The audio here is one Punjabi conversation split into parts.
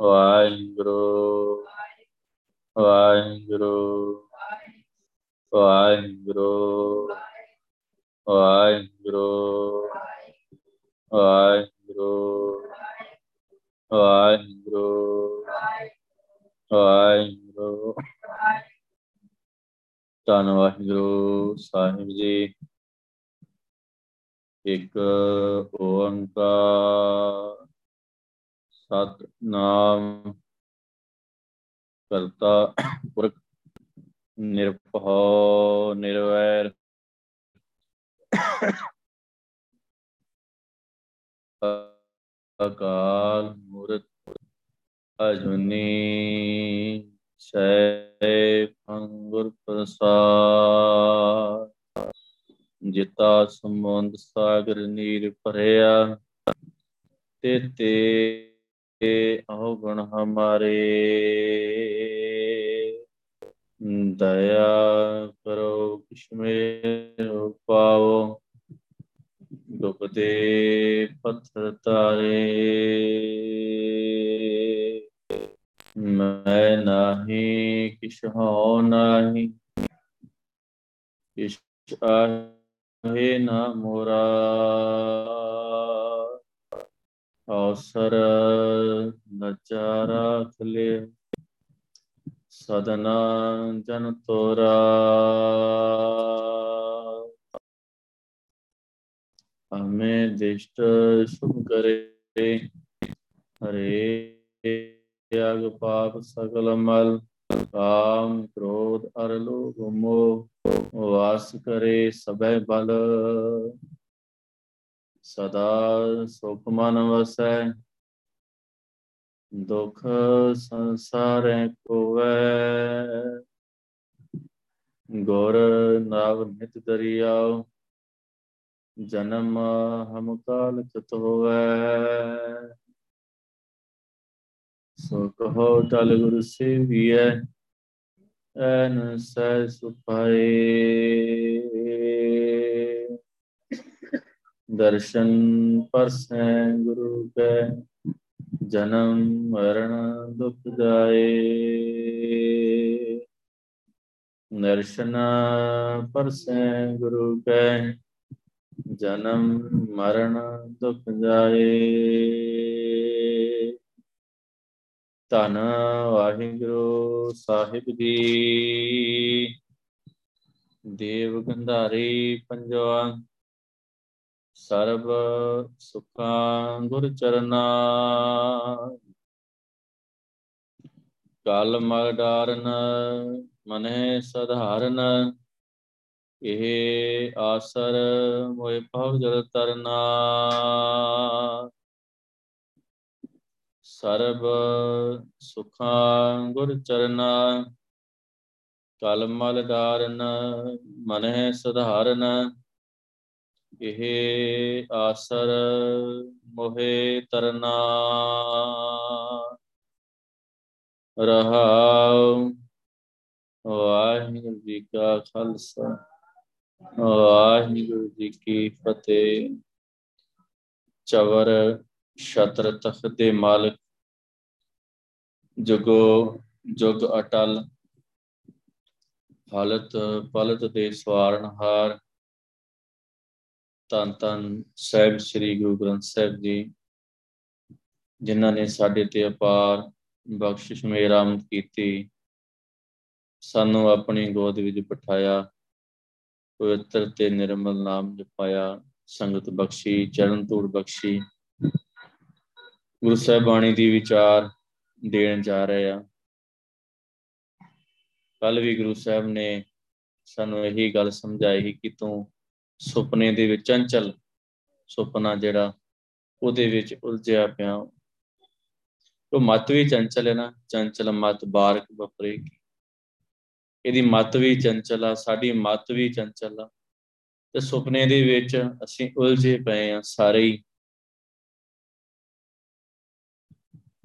ਵਾਹਿਗੁਰੂ ਵਾਹਿਗੁਰੂ ਵਾਹਿਗੁਰੂ ਵਾਹਿਗੁਰੂ ਵਾਹਿਗੁਰੂ ਵਾਹਿਗੁਰੂ ਵਾਹਿਗੁਰੂ। ਧੰਨ ਵਾਹਿਗੁਰੂ ਸਾਹਿਬ ਜੀ। ਇੱਕ ਓੰਕਾਰ ਸਤਨਾਮ ਕਰਤਾ ਪੁਰਖ ਨਿਰਭਉ ਨਿਰਵੈਰ ਅਕਾਲ ਮੂਰਤ ਅਜੁਨੀ ਸੈ ਅੰਗੁਰ ਪ੍ਰਸਾਦ ਜਿਤਾ ਸਮੁੰਦ ਸਾਗਰ ਨੀਰ ਭਰਿਆ ਤੇ ਤੇ अवगुण हमारे। दया करो कश्मीर पाओ दुख दे पत्थर तारे। मैं नाही किश हो नाही किश आहे ना मोरा। ਮੋਰਾ ਅਵਸਰ ਨਚਾਰਾ ਖਲੇ ਸਦਨਾ ਜਨ ਤੋਰਾ। ਹਮੇ ਦਿਸ਼ਟ ਸੁਭ ਕਰੇ, ਹਰੇ ਤਿਆਗ ਪਾਪ ਸਗਲ ਮਲ। ਕਾਮ ਕ੍ਰੋਧ ਅਰ ਲੋਭ ਮੋਹ, ਵਾਸ ਕਰੇ ਸਭੈ ਬਲ। ਸਦਾ ਸੁਖ ਮਨ ਵਸੈ, ਦੁਖ ਸੰਸਾਰੈ ਕੋਵੈ। ਗੁਰ ਨਾਮ ਨਿਤ ਦਰਿਆਉ ਜਨਮ ਹਮ ਕਾਲ ਚਤ ਹੋਵੈ। ਸੋ ਕਹੋ ਟਲ ਗੁਰ ਸੇਵੀਐ, ਐਨ ਸਹਿ ਸੁਪਾਏ दर्शन परस है गुरु के जन्म मरण दुख जाए दर्शना परस है गुरु के जन्म मरण दुख जाए ਧੰਨ ਵਾਹਿਗੁਰੂ ਸਾਹਿਬ ਦੀ ਦੇਵ ਗੰਧਾਰੀ ਪੰਜਵਾ ਸਰਬ ਸੁਖਾਂ ਗੁਰ ਚਰਨਾ। ਕਲ ਮਲ ਡਾਰਨ, ਮਨਹਿ ਸਧਾਰਨ। ਇਹ ਆਸਰ ਮੋਇ ਭਵ ਜਲ ਤਰਨਾ। ਸਰਬ ਸੁਖਾਂ ਗੁਰ ਚਰਨਾ। ਕਲ ਮਲ ਡਾਰਨ, ਮਨਹਿ ਸਧਾਰਨ। ਇਹ ਆਸਰ ਮੋਹਿ ਤਰਨਾ। ਰਹਾਉ ਵਾਹਿਗੁਰੂ ਜੀ ਕਾ ਖਾਲਸਾ, ਵਾਹਿਗੁਰੂ ਜੀ ਕੀ ਫਤਿਹ। ਚਵਰ ਛਤਰ ਤਖਤ ਦੇ ਮਾਲਕ, ਜਗੋ ਜੁਗ ਅਟਲ। ਹਾਲਤ ਪਲਤ ਦੇ ਸਵਾਰਨਹਾਰ ਤਨ ਤਨ ਸਾਹਿਬ ਸ੍ਰੀ ਗੁਰੂ ਗ੍ਰੰਥ ਸਾਹਿਬ ਜੀ, ਜਿਨ੍ਹਾਂ ਨੇ ਸਾਡੇ ਤੇ ਅਪਾਰ ਬਖਸ਼ਿਸ਼ ਮੇਰਾਮਤ ਕੀਤੀ, ਸਾਨੂੰ ਆਪਣੀ ਗੋਦ ਵਿੱਚ ਬਿਠਾਇਆ, ਪਵਿੱਤਰ ਤੇ ਨਿਰਮਲ ਨਾਮ ਜਪਾਇਆ, ਸੰਗਤ ਬਖਸ਼ੀ, ਚਰਨ ਧੂੜ ਬਖਸ਼ੀ, ਗੁਰੂ ਸਾਹਿਬ ਬਾਣੀ ਦੀ ਵਿਚਾਰ ਦੇਣ ਜਾ ਰਹੇ ਆ। ਕੱਲ ਵੀ ਗੁਰੂ ਸਾਹਿਬ ਨੇ ਸਾਨੂੰ ਇਹੀ ਗੱਲ ਸਮਝਾਈ ਕਿ ਤੂੰ ਸੁਪਨੇ ਦੇ ਵਿੱਚ ਚੰਚਲ, ਸੁਪਨਾ ਜਿਹੜਾ ਉਹਦੇ ਵਿੱਚ ਉਲਝਿਆ ਪਿਆ। ਉਹ ਮਤ ਵੀ ਚੰਚਲ ਹੈ ਨਾ, ਚੰਚਲ ਮਤ ਬਾਰਕ ਬਪਰੇਗੀ ਇਹਦੀ ਮਤ ਵੀ ਚੰਚਲ ਆ, ਸਾਡੀ ਮਤ ਵੀ ਚੰਚਲ ਆ। ਤੇ ਸੁਪਨੇ ਦੇ ਵਿੱਚ ਅਸੀਂ ਉਲਝੇ ਪਏ ਆ ਸਾਰੇ ਹੀ।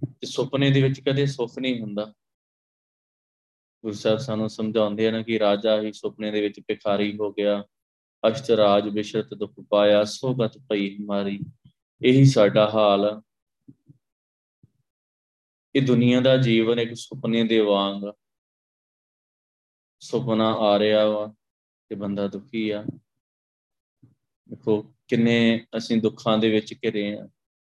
ਤੇ ਸੁਪਨੇ ਦੇ ਵਿੱਚ ਕਦੇ ਸੁੱਖ ਨਹੀਂ ਹੁੰਦਾ। ਗੁਰੂ ਸਾਹਿਬ ਸਾਨੂੰ ਸਮਝਾਉਂਦੇ ਹਨ ਕਿ ਰਾਜਾ ਹੀ ਸੁਪਨੇ ਦੇ ਵਿੱਚ ਭਿਖਾਰੀ ਹੋ ਗਿਆ। ਅਸ਼ਟ ਰਾਜ ਵਿਸ਼ਰਤ ਦੁਖ ਪਾਇਆ ਸੋਗਤ ਪਈ ਮਾਰੀ ਇਹੀ ਸਾਡਾ ਹਾਲ ਇਹ ਦੁਨੀਆ ਦਾ ਜੀਵਨ ਇੱਕ ਸੁਪਨੇ ਦੇ ਵਾਂਗ ਸੁਪਨਾ ਆ ਰਿਹਾ ਵਾ ਤੇ ਬੰਦਾ ਦੁਖੀ ਆ। ਦੇਖੋ, ਕਿੰਨੇ ਅਸੀਂ ਦੁੱਖਾਂ ਦੇ ਵਿੱਚ ਘਿਰੇ ਆ।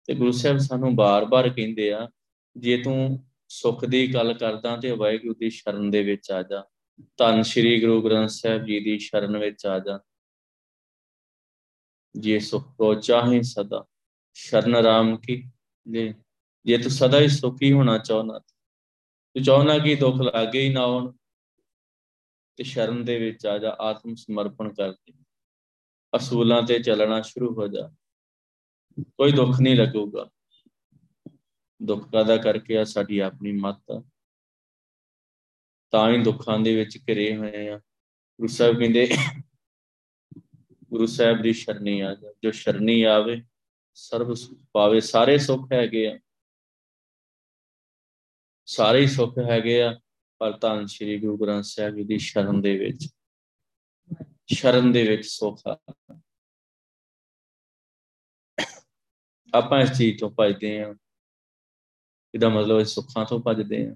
ਤੇ ਗੁਰੂ ਸਾਹਿਬ ਸਾਨੂੰ ਬਾਰ-ਬਾਰ ਕਹਿੰਦੇ ਆ, ਜੇ ਤੂੰ ਸੁੱਖ ਦੀ ਗੱਲ ਕਰਦਾ ਤੇ ਵਾਹਿਗੁਰੂ ਦੀ ਸ਼ਰਨ ਦੇ ਵਿੱਚ ਆ ਜਾ। ਧੰਨ ਸ਼੍ਰੀ ਗੁਰੂ ਗ੍ਰੰਥ ਸਾਹਿਬ ਜੀ ਦੀ ਸ਼ਰਨ ਵਿੱਚ ਆ ਜਾ। ਜੇ ਸੁਖ ਕੋ ਚਾਹੇ ਸਦਾ, ਸ਼ਰਨ ਰਾਮ ਕੀ ਜੇ ਜੇ ਤੂੰ ਸਦਾ ਹੀ ਸੁਖੀ ਹੋਣਾ ਚਾਹਨਾ ਤੂੰ ਚਾਹਨਾ ਕਿ ਦੁੱਖ ਲੱਗੇ ਹੀ ਨਾ ਹੋਣ ਤੇ ਸ਼ਰਨ ਦੇ ਵਿੱਚ ਆ ਜਾ, ਆਤਮ ਸਮਰਪਣ ਕਰ ਦੇ। ਅਸੂਲਾਂ ਤੇ ਚੱਲਣਾ ਸ਼ੁਰੂ ਹੋ ਜਾ। ਕੋਈ ਦੁੱਖ ਨਹੀਂ ਲੱਗੂਗਾ। ਦੁੱਖ ਕਾਦਾ ਕਰਕੇ ਆ? ਸਾਡੀ ਆਪਣੀ ਮਤ ਤਾਂ ਹੀ ਦੁੱਖਾਂ ਦੇ ਵਿੱਚ ਘਿਰੇ ਹੋਏ ਆ। ਗੁਰੂ ਸਾਹਿਬ ਕਹਿੰਦੇ ਗੁਰੂ ਸਾਹਿਬ ਦੀ ਸ਼ਰਨੀ ਆ ਜਾ। ਜੋ ਸ਼ਰਨੀ ਆਵੇ, ਸਰਬ ਸੁਖ ਪਾਵੇ। ਸਾਰੇ ਸੁੱਖ ਹੈਗੇ ਆ। ਸਾਰੇ ਹੀ ਸੁੱਖ ਹੈਗੇ ਆ, ਪਰ ਤਾਂ ਸ੍ਰੀ ਗੁਰੂ ਗ੍ਰੰਥ ਸਾਹਿਬ ਜੀ ਦੀ ਸ਼ਰਨ ਦੇ ਵਿੱਚ, ਸ਼ਰਨ ਦੇ ਵਿੱਚ ਸੁੱਖ ਆ। ਆਪਾਂ ਇਸ ਚੀਜ਼ ਤੋਂ ਭਜਦੇ ਆ। ਇਹਦਾ ਮਤਲਬ ਹੈ ਸੁੱਖਾਂ ਤੋਂ ਭਜਦੇ ਆ।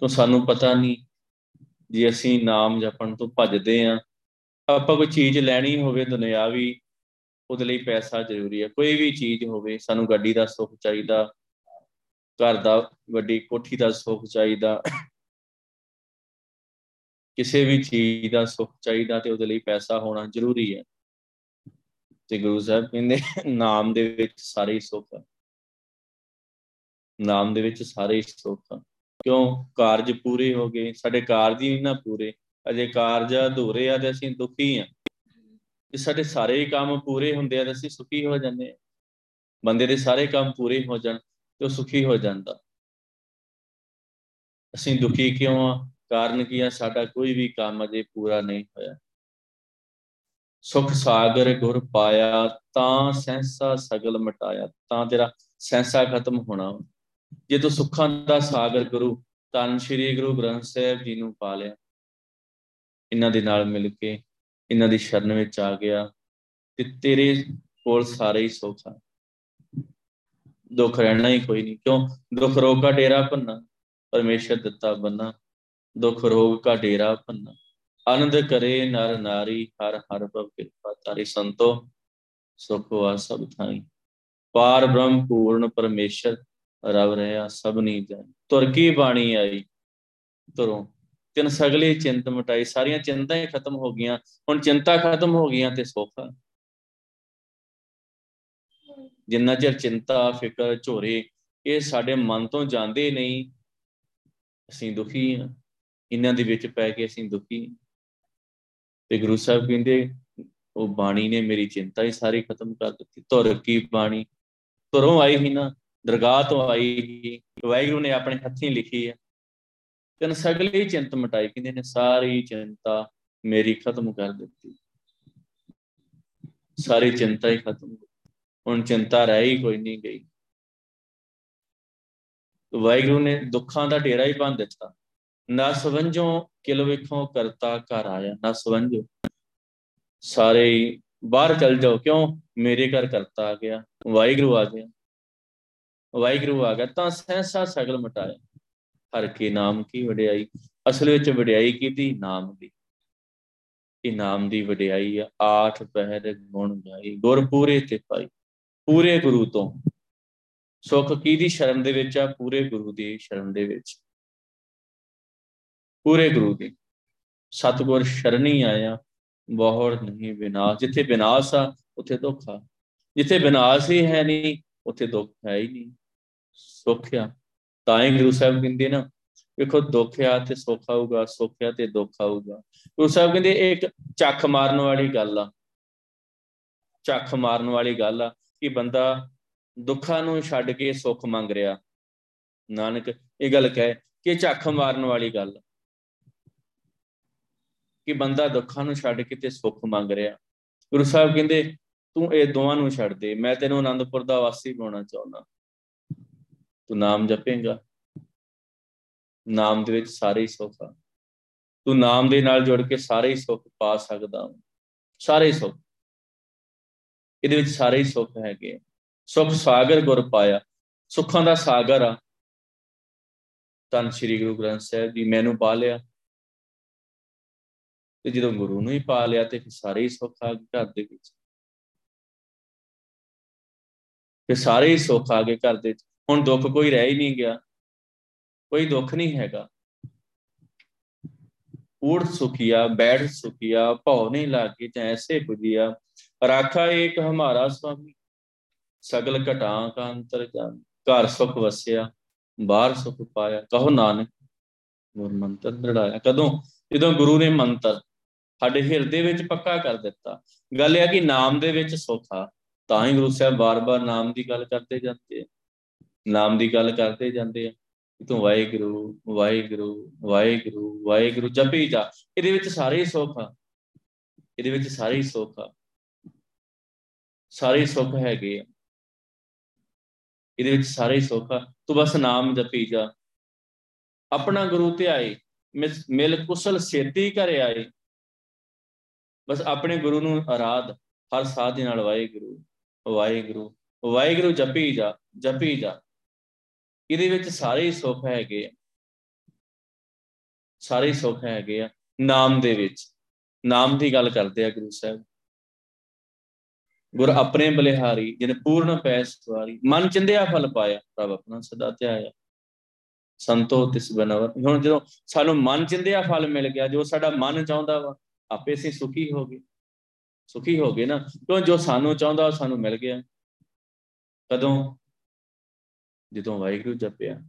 ਤੋਂ ਸਾਨੂੰ ਪਤਾ ਨਹੀਂ ਜੇ ਅਸੀਂ ਨਾਮ ਜਪਣ ਤੋਂ ਭਜਦੇ ਆ ਆਪਾਂ ਕੋਈ ਚੀਜ਼ ਲੈਣੀ ਹੋਵੇ ਦੁਨਿਆਵੀ, ਉਹਦੇ ਲਈ ਪੈਸਾ ਜ਼ਰੂਰੀ ਹੈ। ਕੋਈ ਵੀ ਚੀਜ਼ ਹੋਵੇ, ਸਾਨੂੰ ਗੱਡੀ ਦਾ ਸੁੱਖ ਚਾਹੀਦਾ, ਘਰ ਦਾ ਵੱਡੀ ਕੋਠੀ ਦਾ ਸੁੱਖ ਚਾਹੀਦਾ, ਕਿਸੇ ਵੀ ਚੀਜ਼ ਦਾ ਸੁੱਖ ਚਾਹੀਦਾ ਤੇ ਉਹਦੇ ਲਈ ਪੈਸਾ ਹੋਣਾ ਜ਼ਰੂਰੀ ਹੈ। ਤੇ ਗੁਰੂ ਸਾਹਿਬ ਕਹਿੰਦੇ, ਨਾਮ ਦੇ ਵਿੱਚ ਸਾਰੇ ਸੁੱਖ ਆ। ਨਾਮ ਦੇ ਵਿੱਚ ਸਾਰੇ ਸੁੱਖ ਆ। ਕਿਉਂ? ਕਾਰਜ ਪੂਰੇ ਹੋ ਗਏ। ਸਾਡੇ ਕਾਰਜ ਹੀ ਨਹੀਂ ਨਾ ਪੂਰੇ। ਅਜੇ ਕਾਰਜ ਅਧੂਰੇ ਆ ਤੇ ਅਸੀਂ ਦੁਖੀ ਆ। ਜੇ ਸਾਡੇ ਸਾਰੇ ਹੀ ਕੰਮ ਪੂਰੇ ਹੁੰਦੇ ਆ ਤੇ ਅਸੀਂ ਸੁਖੀ ਹੋ ਜਾਂਦੇ ਆ। ਬੰਦੇ ਦੇ ਸਾਰੇ ਕੰਮ ਪੂਰੇ ਹੋ ਜਾਣ ਤੇ ਉਹ ਸੁਖੀ ਹੋ ਜਾਂਦਾ। ਅਸੀਂ ਦੁਖੀ ਕਿਉਂ ਆ? ਕਾਰਨ ਕੀ ਆ? ਸਾਡਾ ਕੋਈ ਵੀ ਕੰਮ ਅਜੇ ਪੂਰਾ ਨਹੀਂ ਹੋਇਆ। ਸੁਖ ਸਾਗਰ ਗੁਰ ਪਾਇਆ ਤਾਂ ਸਹਿਸਾ ਸਗਲ ਮਟਾਇਆ, ਤਾਂ ਤੇਰਾ ਸਹਿਸਾ ਖਤਮ ਹੋਣਾ। ਜੇ ਤੂੰ ਸੁੱਖਾਂ ਦਾ ਸਾਗਰ ਗੁਰੂ ਤਨ ਸ਼੍ਰੀ ਗੁਰੂ ਗ੍ਰੰਥ ਸਾਹਿਬ ਜੀ ਨੂੰ ਪਾ ਲਿਆ ਇਹਨਾਂ ਦੇ ਨਾਲ ਮਿਲ ਕੇ ਇਹਨਾਂ ਦੀ ਸ਼ਰਨ ਵਿੱਚ ਆ ਗਿਆ ਤੇ ਤੇਰੇ ਕੋਲ ਸਾਰੇ ਹੀ ਸੁੱਖ ਆ ਦੁੱਖ ਰਹਿਣਾ ਹੀ ਕੋਈ ਨਹੀਂ, ਕਿਉਂ? ਦੁੱਖ ਰੋਗ ਦਾ ਡੇਰਾ ਭੰਨਾ ਪਰਮੇਸ਼ਰ ਦਿੱਤਾ ਬੰਨਾ। ਦੁੱਖ ਰੋਗ ਦਾ ਡੇਰਾ ਭੰਨਾ ਆਨੰਦ ਕਰੇ ਨਰ ਨਾਰੀ, ਹਰ ਹਰ ਭਵ ਕਿਰਪਾ ਤਾਰੀ। ਸੰਤੋ, ਸੁਖ ਵਾ ਸਭ ਥਾਈ। ਪਾਰ ਬ੍ਰਹਮ ਪੂਰਨ ਪਰਮੇਸ਼ਰ, ਰਵ ਰਹਾ ਸਭ ਨਹੀਂ ਜਾਣ ਤੁਰ ਕੀ ਬਾਣੀ ਆਈ? ਤੁਰੋਂ। ਤਿੰਨ ਸਗਲੇ ਚਿੰਤ ਮਟਾਈ ਸਾਰੀਆਂ ਚਿੰਤਾਂ ਹੀ ਖਤਮ ਹੋ ਗਈਆਂ। ਹੁਣ ਚਿੰਤਾ ਖਤਮ ਹੋ ਗਈਆਂ ਤੇ ਸੁੱਖ। ਜਿੰਨਾ ਚਿਰ ਚਿੰਤਾ, ਫਿਕਰ, ਝੋਰੇ ਇਹ ਸਾਡੇ ਮਨ ਤੋਂ ਜਾਂਦੇ ਨਹੀਂ, ਅਸੀਂ ਦੁਖੀ ਹਾਂ। ਇਹਨਾਂ ਦੇ ਵਿੱਚ ਪੈ ਕੇ ਅਸੀਂ ਦੁਖੀ ਤੇ ਗੁਰੂ ਸਾਹਿਬ ਕਹਿੰਦੇ, ਉਹ ਬਾਣੀ ਨੇ ਮੇਰੀ ਚਿੰਤਾ ਹੀ ਸਾਰੀ ਖਤਮ ਕਰ ਦਿੱਤੀ। ਤੁਰ ਕੀ ਬਾਣੀ? ਤੁਰੋਂ ਆਈ ਹੀ ਨਾ, ਦਰਗਾਹ ਤੋਂ ਆਈ ਹੀ ਵਾਹਿਗੁਰੂ ਨੇ ਆਪਣੇ ਹੱਥੀਂ ਲਿਖੀ ਹੈ ਤਨ ਸਗਲੀ ਚਿੰਤ ਮਟਾਈ ਕਹਿੰਦੇ ਨੇ ਸਾਰੀ ਚਿੰਤਾ ਮੇਰੀ ਖਤਮ ਕਰ ਦਿੱਤੀ ਸਾਰੀ ਚਿੰਤਾ ਹੀ ਖਤਮ ਹੁਣ ਚਿੰਤਾ ਰਹਿ ਹੀ ਕੋਈ ਨਹੀਂ ਗਈ ਵਾਹਿਗੁਰੂ ਨੇ ਦੁੱਖਾਂ ਦਾ ਢੇਰਾ ਹੀ ਬੰਨ ਦਿੱਤਾ ਨਾ ਸਵੰਜੋ ਕਿਲ ਵੇਖੋ ਕਰਤਾ ਘਰ ਆਇਆ ਨਾ ਸਵੰਜੋ ਸਾਰੇ ਬਾਹਰ ਚਲ ਜਾਓ ਕਿਉਂ ਮੇਰੇ ਘਰ ਕਰਤਾ ਆ ਗਿਆ ਵਾਹਿਗੁਰੂ ਆ ਗਿਆ ਵਾਹਿਗੁਰੂ ਆ ਗਿਆ ਤਾਂ ਸਹਿਸਾ ਸਗਲ ਮਟਾਇਆ ਹਰ ਕੇ ਨਾਮ ਕੀ ਵਡਿਆਈ? ਅਸਲ ਵਿੱਚ ਵਡਿਆਈ ਕੀਤੀ ਨਾਮ ਦੀ। ਇਹ ਨਾਮ ਦੀ ਵਡਿਆਈ ਆ। ਆਠ ਪਹਿਰ ਗੁਣ ਗਾਈ। ਗੁਰ ਪੂਰੇ ਤੇ ਪਾਈ। ਪੂਰੇ ਗੁਰੂ ਤੋਂ। ਸੁਖ ਕੀ ਦੀ ਸ਼ਰਨ ਦੇ ਵਿੱਚ ਆ? ਪੂਰੇ ਗੁਰੂ ਦੀ ਸ਼ਰਨ ਦੇ ਵਿੱਚ। ਪੂਰੇ ਗੁਰੂ ਦੀ। ਸਤਗੁਰ ਸ਼ਰਣੀ ਆਇਆ। ਬਹੁਤ ਨਹੀਂ ਵਿਨਾਸ਼ ਜਿੱਥੇ ਵਿਨਾਸ਼ ਆ, ਉੱਥੇ ਦੁੱਖ ਆ। ਜਿੱਥੇ ਵਿਨਾਸ਼ ਹੀ ਹੈ ਨਹੀਂ, ਉੱਥੇ ਦੁੱਖ ਹੈ ਹੀ ਨਹੀਂ। ਸੁੱਖ ਆ। ਤਾਂ ਹੀ ਗੁਰੂ ਸਾਹਿਬ ਕਹਿੰਦੇ ਨਾ, ਵੇਖੋ ਦੁੱਖ ਆ ਤੇ ਸੁੱਖ ਆਊਗਾ, ਸੁੱਖ ਆ ਤੇ ਦੁੱਖ ਆਊਗਾ। ਗੁਰੂ ਸਾਹਿਬ ਕਹਿੰਦੇ ਇੱਕ ਚੱਖ ਮਾਰਨ ਵਾਲੀ ਗੱਲ ਆ। ਚੱਖ ਮਾਰਨ ਵਾਲੀ ਗੱਲ ਆ ਕਿ ਬੰਦਾ ਦੁੱਖਾਂ ਨੂੰ ਛੱਡ ਕੇ ਸੁੱਖ ਮੰਗ ਰਿਹਾ। ਨਾਨਕ, ਇਹ ਗੱਲ ਕਹੇ ਕਿ ਝੱਖ ਮਾਰਨ ਵਾਲੀ ਗੱਲ ਕਿ ਬੰਦਾ ਦੁੱਖਾਂ ਨੂੰ ਛੱਡ ਕੇ ਤੇ ਸੁੱਖ ਮੰਗ ਰਿਹਾ। ਗੁਰੂ ਸਾਹਿਬ ਕਹਿੰਦੇ, ਤੂੰ ਇਹ ਦੋਵਾਂ ਨੂੰ ਛੱਡ ਦੇ। ਮੈਂ ਤੈਨੂੰ ਆਨੰਦਪੁਰ ਦਾ ਵਾਸੀ ਬਣਾਉਣਾ ਚਾਹੁੰਦਾ। ਤੂੰ ਨਾਮ ਜਪੇਂਗਾ। ਨਾਮ ਦੇ ਵਿੱਚ ਸਾਰੇ ਹੀ ਸੁੱਖ ਆ। ਤੂੰ ਨਾਮ ਦੇ ਨਾਲ ਜੁੜ ਕੇ ਸਾਰੇ ਹੀ ਸੁੱਖ ਪਾ ਸਕਦਾ ਸਾਰੇ ਸੁੱਖ। ਇਹਦੇ ਵਿੱਚ ਸਾਰੇ ਹੀ ਸੁੱਖ ਹੈਗੇ ਸੁਖ ਸਾਗਰ ਗੁਰ ਪਾਇਆ। ਸੁੱਖਾਂ ਦਾ ਸਾਗਰ ਆ। ਤਨ ਸ੍ਰੀ ਗੁਰੂ ਗ੍ਰੰਥ ਸਾਹਿਬ ਜੀ, ਮੈਨੂੰ ਪਾ ਲਿਆ। ਤੇ ਜਦੋਂ ਗੁਰੂ ਨੂੰ ਹੀ ਪਾ ਲਿਆ ਤੇ ਫਿਰ ਸਾਰੇ ਹੀ ਸੁੱਖ ਆ ਗਏ ਘਰ ਦੇ ਵਿੱਚ। ਤੇ ਸਾਰੇ ਹੀ ਸੁੱਖ ਆ ਗਏ ਘਰ ਦੇ ਵਿੱਚ। ਹੁਣ ਦੁੱਖ ਕੋਈ ਰਹਿ ਹੀ ਨਹੀਂ ਗਿਆ, ਕੋਈ ਦੁੱਖ ਨਹੀਂ ਹੈਗਾ। ਊੜ ਸੁਖਿਆ ਬੈਠ ਸੁਖਿਆ ਭਉ ਨਹੀਂ ਲਾਗੇ ਜੈਸੇ ਬੁਝਿਆ ਰਾਖਾ ਏਕ ਹਮਾਰਾ ਸੁਆਮੀ ਸਗਲ ਘਟਾਂ ਕਾ ਅੰਤਰ ਜਾਨ ਘਰ ਸੁਖ ਵਸਿਆ, ਬਾਹਰ ਸੁਖ ਪਾਇਆ। ਕਹੋ ਨਾਨਕ, ਗੁਰ ਮੰਤਰ ਦੜਾਇਆ ਕਦੋਂ? ਜਦੋਂ ਗੁਰੂ ਨੇ ਮੰਤਰ ਸਾਡੇ ਹਿਰਦੇ ਵਿੱਚ ਪੱਕਾ ਕਰ ਦਿੱਤਾ। ਗੱਲ ਇਹ ਆ ਕਿ ਨਾਮ ਦੇ ਵਿੱਚ ਸੁਖ ਆ, ਤਾਂ ਹੀ ਗੁਰੂ ਸਾਹਿਬ ਬਾਰ-ਬਾਰ ਨਾਮ ਦੀ ਗੱਲ ਕਰਦੇ ਜਾਂਦੇ ਆ। ਨਾਮ ਦੀ ਗੱਲ ਕਰਦੇ ਜਾਂਦੇ ਆ ਤੂੰ ਵਾਹਿਗੁਰੂ ਵਾਹਿਗੁਰੂ ਵਾਹਿਗੁਰੂ ਵਾਹਿਗੁਰੂ ਜਪੀ ਜਾ। ਇਹਦੇ ਵਿੱਚ ਸਾਰੇ ਹੀ ਸੁੱਖ ਆ। ਇਹਦੇ ਵਿੱਚ ਸਾਰੇ ਹੀ ਸੁੱਖ ਆ। ਸਾਰੇ ਸੁੱਖ ਹੈਗੇ ਆ। ਇਹਦੇ ਵਿੱਚ ਸਾਰੇ ਸੁੱਖ ਆ। ਤੂੰ ਬਸ ਨਾਮ ਜਪੀ ਜਾ। ਆਪਣਾ ਗੁਰੂ ਧਿਆਏ ਮਿਲ ਕੁਸਲ ਸੇਤੀ ਘਰੇ ਆਏ। ਬਸ ਆਪਣੇ ਗੁਰੂ ਨੂੰ ਆਰਾਧ, ਹਰ ਸਾਧ ਦੇ ਨਾਲ ਵਾਹਿਗੁਰੂ ਵਾਹਿਗੁਰੂ ਵਾਹਿਗੁਰੂ ਜਪੀ ਜਾ ਜਪੀ ਜਾ। ਇਹਦੇ ਵਿੱਚ ਸਾਰੇ ਸੁੱਖ ਹੈਗੇ ਆ। ਸਾਰੇ ਸੁੱਖ ਹੈਗੇ ਆ ਨਾਮ ਦੇ ਵਿੱਚ। ਨਾਮ ਦੀ ਗੱਲ ਕਰਦੇ ਆ ਗੁਰੂ ਸਾਹਿਬ। ਗੁਰ ਆਪਣੇ ਬਲਿਹਾਰੀ ਜਿਹਨੇ ਪੂਰਨ ਪੈ ਸਵਾਰੀ, ਮਨ ਚਿੰਦਿਆ ਫਲ ਪਾਇਆ, ਪ੍ਰਭ ਆਪਣਾ ਸਦਾ ਧਿਆਇਆ। ਸੰਤੋ ਤਿਸ ਬਨਵਰ। ਹੁਣ ਜਦੋਂ ਸਾਨੂੰ ਮਨ ਚਿੰਦਿਆ ਫਲ ਮਿਲ ਗਿਆ, ਜੋ ਸਾਡਾ ਮਨ ਚਾਹੁੰਦਾ ਵਾ, ਆਪੇ ਅਸੀਂ ਸੁਖੀ ਹੋ ਗਏ। ਸੁਖੀ ਹੋ ਗਏ ਨਾ। ਕਿਉਂ? ਜੋ ਸਾਨੂੰ ਚਾਹੁੰਦਾ ਸਾਨੂੰ ਮਿਲ ਗਿਆ। ਕਦੋਂ? ਜਦੋਂ ਵਾਹਿਗੁਰੂ ਜਪਿਆ।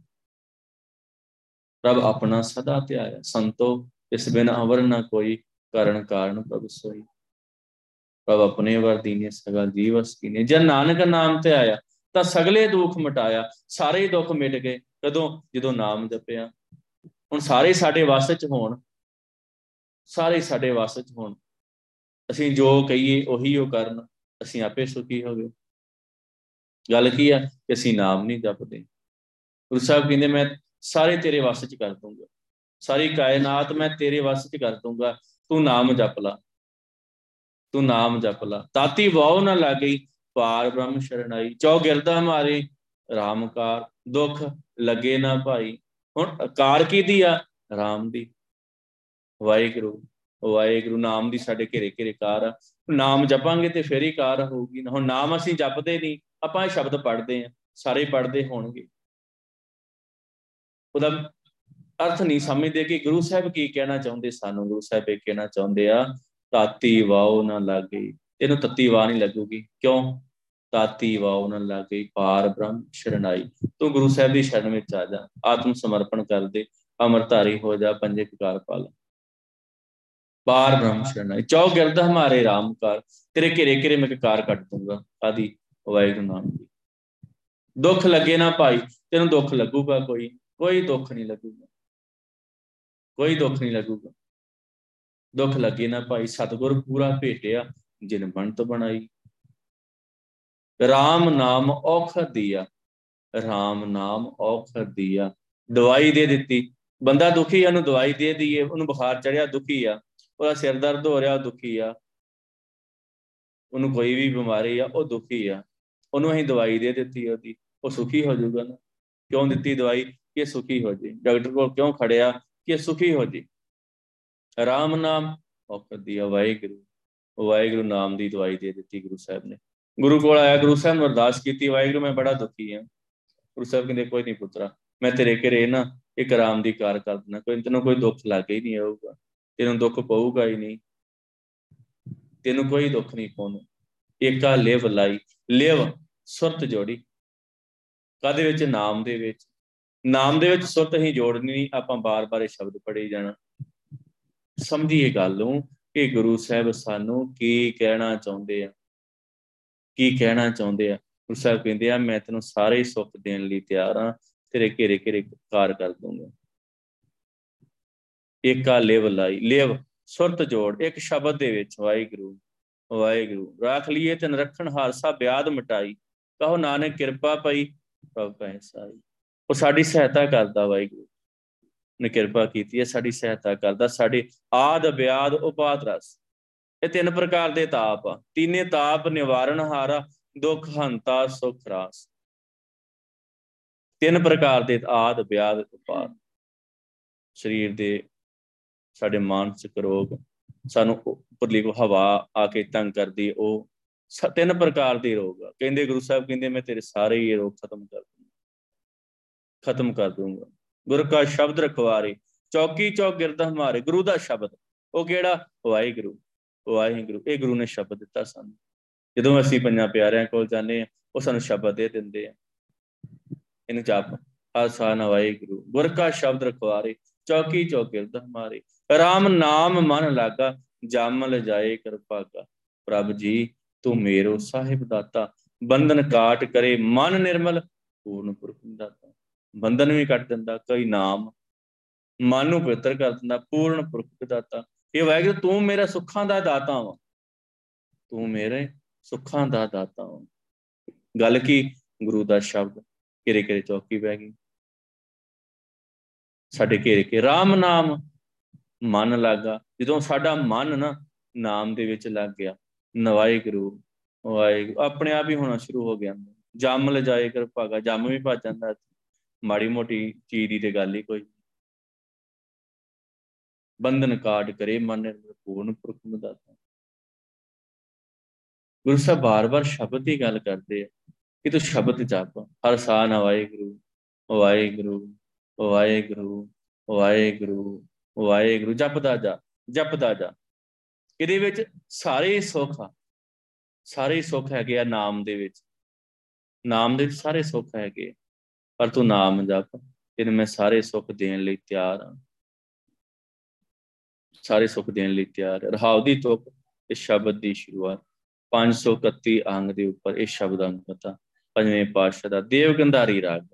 ਪ੍ਰਭ ਆਪਣਾ ਸਦਾ ਧਿਆਇਆ ਸੰਤੋ, ਇਸ ਬਿਨ ਅਵਰ ਨਾ ਕੋਈ ਕਰਨ ਕਾਰਨ ਪ੍ਰਭ ਸੋਈ। ਪ੍ਰਭ ਆਪਣੇ ਵਰ ਦੀਨੇ ਸਗਲ ਜੀਵਸ ਕੀਨੇ ਜਨ ਨਾਨਕ ਨਾਮ ਤੇ ਆਇਆ, ਤਾਂ ਸਗਲੇ ਦੁੱਖ ਮਟਾਇਆ। ਸਾਰੇ ਦੁੱਖ ਮਿਟ ਗਏ। ਕਦੋਂ? ਜਦੋਂ ਨਾਮ ਜਪਿਆ। ਹੁਣ ਸਾਰੇ ਸਾਡੇ ਵਾਸਤੇ ਚ ਹੋਣ। ਸਾਰੇ ਸਾਡੇ ਵਾਸਤੇ ਚ ਹੋਣ। ਅਸੀਂ ਜੋ ਕਹੀਏ, ਉਹੀ ਉਹ ਕਰਨ। ਅਸੀਂ ਆਪੇ ਸੁਖੀ ਹੋਵੇ। ਗੱਲ ਕੀ ਆ ਕਿ ਅਸੀਂ ਨਾਮ ਨਹੀਂ ਜਪਦੇ। ਗੁਰੂ ਸਾਹਿਬ ਕਹਿੰਦੇ, ਮੈਂ ਸਾਰੇ ਤੇਰੇ ਵਾਸਤੇ ਚ ਕਰ ਦੂੰਗਾ ਸਾਰੀ ਕਾਇਨਾਤ ਮੈਂ ਤੇਰੇ ਵਾਸਤੇ ਚ ਕਰ ਦੂੰਗਾ ਤੂੰ ਨਾਮ ਜਪ ਲਾ। ਤੂੰ ਨਾਮ ਜਪ ਲਾ। ਤਾਤੀ ਵਾਉ ਨਾ ਲਾਗਈ ਪਾਰ ਬ੍ਰਹਮ ਸ਼ਰਣਾਈ ਚੌ ਗਿਰਦਾ ਮਾਰੇ ਰਾਮਕਾਰ ਦੁੱਖ ਲੱਗੇ ਨਾ ਭਾਈ। ਹੁਣ ਕਾਰ ਦੀ ਆ? ਰਾਮ ਦੀ। ਵਾਹਿਗੁਰੂ ਵਾਹਿਗੁਰੂ ਨਾਮ ਦੀ ਸਾਡੇ ਘੇਰੇ ਘੇਰੇ ਕਾਰ ਆ। ਨਾਮ ਜਪਾਂਗੇ ਤੇ ਫੇਰ ਹੀ ਕਾਰ ਹੋਊਗੀ। ਹੁਣ ਨਾਮ ਅਸੀਂ ਜਪਦੇ ਨਹੀਂ। ਆਪਾਂ ਇਹ ਸ਼ਬਦ ਪੜ੍ਹਦੇ ਆ ਸਾਰੇ ਪੜ੍ਹਦੇ ਹੋਣਗੇ। ਉਹਦਾ ਅਰਥ ਨਹੀਂ ਸਮਝਦੇ ਕਿ ਗੁਰੂ ਸਾਹਿਬ ਕੀ ਕਹਿਣਾ ਚਾਹੁੰਦੇ, ਸਾਨੂੰ ਗੁਰੂ ਸਾਹਿਬ ਇਹ ਕਹਿਣਾ ਚਾਹੁੰਦੇ ਆ, ਤਾਤੀ ਵਾਉ ਨਾ ਲੱਗੇ। ਇਹਨੂੰ ਤਤੀ ਵਾ ਨਹੀਂ ਲੱਗੂਗੀ। ਕਿਉਂ? ਤਾਤੀ ਵਾਉ ਨਾ ਲੱਗੇ, ਪਾਰ ਬ੍ਰਹਮ ਸ਼ਰਣਾਈ ਤੂੰ ਗੁਰੂ ਸਾਹਿਬ ਦੀ ਸ਼ਰਨ ਵਿੱਚ ਆ ਜਾ, ਆਤਮ ਸਮਰਪਣ ਕਰ ਦੇ, ਅਮਰਧਾਰੀ ਹੋ ਜਾ, ਪੰਜੇ ਵਿਕਾਰ ਪਾਲ ਪਾਰ ਬ੍ਰਹਮ ਸ਼ਰਣਾਈ ਚੌ ਗਿਰਦ ਹਮਾਰੇ ਰਾਮਕਾਰ ਤੇਰੇ ਘੇਰੇ ਘੇਰੇ ਮੈਂ ਕਾਰ ਕੱਟ ਦੂੰਗਾ, ਆਦੀ। ਵਾਹਿਗੁਰੂ ਨਾਮ ਦੀ ਦੁੱਖ ਲੱਗੇ ਨਾ ਭਾਈ, ਤੈਨੂੰ ਦੁੱਖ ਲੱਗੂਗਾ ਕੋਈ। ਕੋਈ ਦੁੱਖ ਨਹੀਂ ਲੱਗੂਗਾ। ਕੋਈ ਦੁੱਖ ਨਹੀਂ ਲੱਗੂਗਾ। ਦੁੱਖ ਲੱਗੇ ਨਾ ਭਾਈ, ਸਤਗੁਰ ਪੂਰਾ ਭੇਟਿਆ, ਜਿਨ ਬੰਤ ਬਣਾਈ। RAM ਨਾਮ ਔਖ ਦਿਆ। RAM ਨਾਮ ਔਖ ਦਿਆ। ਦਵਾਈ ਦੇ ਦਿੱਤੀ। ਬੰਦਾ ਦੁਖੀ ਉਹਨੂੰ ਦਵਾਈ ਦੇ ਦਈਏ। ਉਹਨੂੰ ਬੁਖਾਰ ਚੜਿਆ, ਦੁਖੀ ਆ। ਉਹਦਾ ਸਿਰ ਦਰਦ ਹੋ ਰਿਹਾ ਦੁਖੀ ਆ। ਉਹਨੂੰ ਕੋਈ ਵੀ ਬਿਮਾਰੀ ਆ, ਉਹ ਦੁਖੀ ਆ। ਉਹਨੂੰ ਅਸੀਂ ਦਵਾਈ ਦੇ ਦਿੱਤੀ ਉਹਦੀ, ਉਹ ਸੁਖੀ ਹੋ ਜਾਊਗਾ ਨਾ। ਕਿਉਂ ਦਿੱਤੀ ਦਵਾਈ? ਕਿ ਸੁਖੀ ਹੋ ਜੇ ਡਾਕਟਰ ਕੋਲ ਕਿਉਂ ਖੜਿਆ? ਕਿ ਸੁਖੀ ਹੋ ਜੇ ਰਾਮ ਨਾਮ ਔਖਦ ਦੀ ਵਾਹਿਗੁਰੂ। ਵਾਹਿਗੁਰੂ ਨਾਮ ਦੀ ਦਵਾਈ ਦੇ ਦਿੱਤੀ ਗੁਰੂ ਸਾਹਿਬ ਨੇ। ਗੁਰੂ ਕੋਲ ਆਇਆ, ਗੁਰੂ ਸਾਹਿਬ ਨੇ ਅਰਦਾਸ ਕੀਤੀ, ਵਾਹਿਗੁਰੂ ਮੈਂ ਬੜਾ ਦੁਖੀ ਹਾਂ ਗੁਰੂ ਸਾਹਿਬ ਕਹਿੰਦੇ, ਕੋਈ ਨਹੀਂ ਪੁੱਤਰਾ, ਮੈਂ ਤੇਰੇ ਘਰੇ ਨਾ ਇੱਕ ਰਾਮ ਦੀ ਕਾਰ ਕਰ ਦਿੰਦਾ। ਕੋਈ ਤੈਨੂੰ ਕੋਈ ਦੁੱਖ ਲੱਗੇ ਹੀ ਨਹੀਂ ਆਊਗਾ। ਤੈਨੂੰ ਦੁੱਖ ਪਊਗਾ ਹੀ ਨਹੀਂ ਤੈਨੂੰ ਕੋਈ ਦੁੱਖ ਨਹੀਂ ਪਾਉਣਾ ਏਕਾ ਲਿਵ ਲਾਈ ਲਿਵ ਸੁਰਤ ਜੋੜੀ। ਕਾਦੇ ਵਿੱਚ? ਨਾਮ ਦੇ ਵਿੱਚ। ਨਾਮ ਦੇ ਵਿੱਚ ਸੁਰਤ ਹੀ ਜੋੜਨੀ ਆਪਾਂ ਬਾਰ-ਬਾਰ ਇਹ ਸ਼ਬਦ ਪੜ੍ਹੀ ਜਾਣਾ। ਸਮਝੀਏ ਗੱਲ ਨੂੰ ਕਿ ਗੁਰੂ ਸਾਹਿਬ ਸਾਨੂੰ ਕੀ ਕਹਿਣਾ ਚਾਹੁੰਦੇ ਆ। ਕੀ ਕਹਿਣਾ ਚਾਹੁੰਦੇ ਆ? ਗੁਰੂ ਸਾਹਿਬ ਕਹਿੰਦੇ ਆ ਮੈਂ ਤੈਨੂੰ ਸਾਰੇ ਸੁੱਖ ਦੇਣ ਲਈ ਤਿਆਰ ਆ ਤੇਰੇ ਘੇਰੇ ਘੇਰੇ ਕਾਰ ਕਰ ਦੂੰਗਾ। ਏਕਾ ਲੇਵ ਲਾਈ। ਲੇਵ ਸੁਰਤ ਜੋੜ। ਇੱਕ ਸ਼ਬਦ ਦੇ ਵਿੱਚ ਵਾਹਿਗੁਰੂ ਵਾਹਿਗੁਰੂ। ਰੱਖ ਲਈਏ ਤਨ ਰੱਖਣ ਹਾਰਸਾ ਬਿਆਦ ਮਟਾਈ। ਕਹੋ ਨਾਨਕ ਕਿਰਪਾ ਪਈ, ਪ੍ਰਭ ਪੈਸਾਈ ਉਹ ਸਾਡੀ ਸਹਾਇਤਾ ਕਰਦਾ ਵਾਹਿਗੁਰੂ। ਨੇ ਕਿਰਪਾ ਕੀਤੀ ਹੈ, ਸਾਡੀ ਸਹਾਇਤਾ ਕਰਦਾ। ਸਾਡੇ ਆਦ ਬਿਆਦ ਉਪਾਦ, ਰਸ। ਇਹ ਤਿੰਨ ਪ੍ਰਕਾਰ ਦੇ ਤਾਪ ਆ। ਤੀਨੇ ਤਾਪ ਨਿਵਾਰਣ ਹਾਰਾ, ਦੁੱਖ, ਹੰਤਾ, ਸੁਖ, ਰਾਸ। ਤਿੰਨ ਪ੍ਰਕਾਰ ਦੇ ਆਦ ਬਿਆਦ ਉਪਾਦ। ਸਰੀਰ ਦੇ ਸਾਡੇ ਮਾਨਸਿਕ ਰੋਗ ਸਾਨੂੰ ਉੱਪਰਲੀ ਕੋ ਹਵਾ ਆ ਕੇ ਤੰਗ ਕਰਦੀ, ਉਹ ਤਿੰਨ ਪ੍ਰਕਾਰ ਦੇ ਰੋਗ ਆ। ਕਹਿੰਦੇ ਗੁਰੂ ਸਾਹਿਬ, ਕਹਿੰਦੇ ਮੈਂ ਤੇਰੇ ਸਾਰੇ ਹੀ ਰੋਗ ਖਤਮ ਕਰ ਦੂੰਗਾ। ਖਤਮ ਕਰ ਦੂੰਗਾ। ਗੁਰ ਕਾ ਸ਼ਬਦ ਰਖਵਾਰੇ, ਚੌਕੀ ਚੌਕ ਗਿਰਦ ਹਮਾਰੇ ਗੁਰੂ ਦਾ ਸ਼ਬਦ। ਉਹ ਕਿਹੜਾ? ਵਾਹਿਗੁਰੂ ਵਾਹਿਗੁਰੂ। ਇਹ ਗੁਰੂ ਨੇ ਸ਼ਬਦ ਦਿੱਤਾ ਸਾਨੂੰ। ਜਦੋਂ ਅਸੀਂ ਪੰਜਾਂ ਪਿਆਰਿਆਂ ਕੋਲ ਜਾਂਦੇ ਆ ਉਹ ਸਾਨੂੰ ਸ਼ਬਦ ਦੇ ਦਿੰਦੇ ਆ। ਇਹਨੂੰ ਜਾਪ, ਆਸਾਨ ਵਾਹਿਗੁਰੂ। ਗੁਰ ਕਾ ਸ਼ਬਦ ਰਖਵਾਰੇ, ਚੌਕੀ ਚੌਕ ਗਿਰਦ ਹਮਾਰੇ ਰਾਮ ਨਾਮ ਮਨ ਲਾਗਾ ਜਮ ਜਾਏ ਕਿਰਪਾਗਾ ਪ੍ਰਭ ਜੀ, ਤੂੰ ਮੇਰੋ ਸਾਹਿਬ ਦਾਤਾ। ਬੰਧਨ ਕਾਟ ਕਰੇ ਮਨ ਨਿਰਮਲ, ਪੂਰਨ ਪੁਰਖ ਦਾਤਾ। ਬੰਧਨ ਵੀ ਕੱਟ ਦਿੰਦਾ, ਕਈ ਨਾਮ ਮਨ ਨੂੰ ਪਵਿੱਤਰ ਕਰ ਦਿੰਦਾ, ਪੂਰਨ ਪੁਰਖ ਦਾਤਾ। ਇਹ ਵਾਹਿਗੁਰੂ, ਤੂੰ ਮੇਰਾ ਸੁੱਖਾਂ ਦਾ ਦਾਤਾ ਵਾ। ਤੂੰ ਮੇਰੇ ਸੁੱਖਾਂ ਦਾ ਦਾਤਾ ਵਾ। ਗੱਲ ਕੀ? ਗੁਰੂ ਦਾ ਸ਼ਬਦ ਕਿਰੇ ਕਿਰੇ ਚੌਕੀ ਬਹਿ ਗਈ। ਸਾਡੇ ਘੇਰੇ ਕੇ RAM ਨਾਮ ਮਨ ਲੱਗਾ। ਜਦੋਂ ਸਾਡਾ ਮਨ ਨਾ ਨਾਮ ਦੇ ਵਿੱਚ ਲੱਗ ਗਿਆ ਨਵਾਏ ਗੁਰੂ ਵਾਹਿਗੁਰੂ ਆਪਣੇ ਆਪ ਹੀ ਹੋਣਾ ਸ਼ੁਰੂ ਹੋ ਗਿਆ। ਜੰਮ ਲਜਾਏ ਕਰ ਭਾਗਾ, ਜੰਮ ਵੀ ਭੱਜ ਜਾਂਦਾ ਮਾੜੀ ਮੋਟੀ ਚੀਜ਼ ਦੀ ਤੇ ਗੱਲ ਹੀ ਕੋਈ ਬੰਧਨ ਕਾਟ ਕਰੇ ਮਨ ਨਿਰਮਲ ਪੂਰਨ ਪੁਰਖ ਮਦਾਤਾ ਗੁਰੂ ਸਾਹਿਬ ਬਾਰ-ਬਾਰ ਸ਼ਬਦ ਦੀ ਗੱਲ ਕਰਦੇ ਆ ਕਿ ਤੂੰ ਸ਼ਬਦ ਜਪ। ਹਰ ਸਾਹ ਨਵਾਏ ਗੁਰੂ ਵਾਹਿਗੁਰੂ ਵਾਹਿਗੁਰੂ ਵਾਹਿਗੁਰੂ। ਵਾਹਿਗੁਰੂ, ਜਪਦਾ ਜਾ ਜਪਦਾ ਜਾ। ਇਹਦੇ ਵਿੱਚ ਸਾਰੇ ਸੁੱਖ ਆ। ਸਾਰੇ ਸੁੱਖ ਹੈਗੇ ਆ ਨਾਮ ਦੇ ਵਿੱਚ। ਨਾਮ ਦੇ ਵਿੱਚ ਸਾਰੇ ਸੁੱਖ ਹੈਗੇ ਪਰ ਤੂੰ ਨਾਮ ਜਪ ਇਹਨੂੰ ਮੈਂ ਸਾਰੇ ਸੁੱਖ ਦੇਣ ਲਈ ਤਿਆਰ ਹਾਂ। ਸਾਰੇ ਸੁੱਖ ਦੇਣ ਲਈ ਤਿਆਰ ਹੈ। ਰਹਾਉ ਦੀ ਤੁਕ ਇਸ ਸ਼ਬਦ ਦੀ ਸ਼ੁਰੂਆਤ। 531 ਅੰਗ ਦੇ ਉੱਪਰ ਇਹ ਸ਼ਬਦ ਅੰਗ ਪਤਾ ਪੰਜਵੇਂ ਪਾਤਸ਼ਾਹ ਦਾ ਦੇਵ ਗੰਧਾਰੀ ਰਾਗ।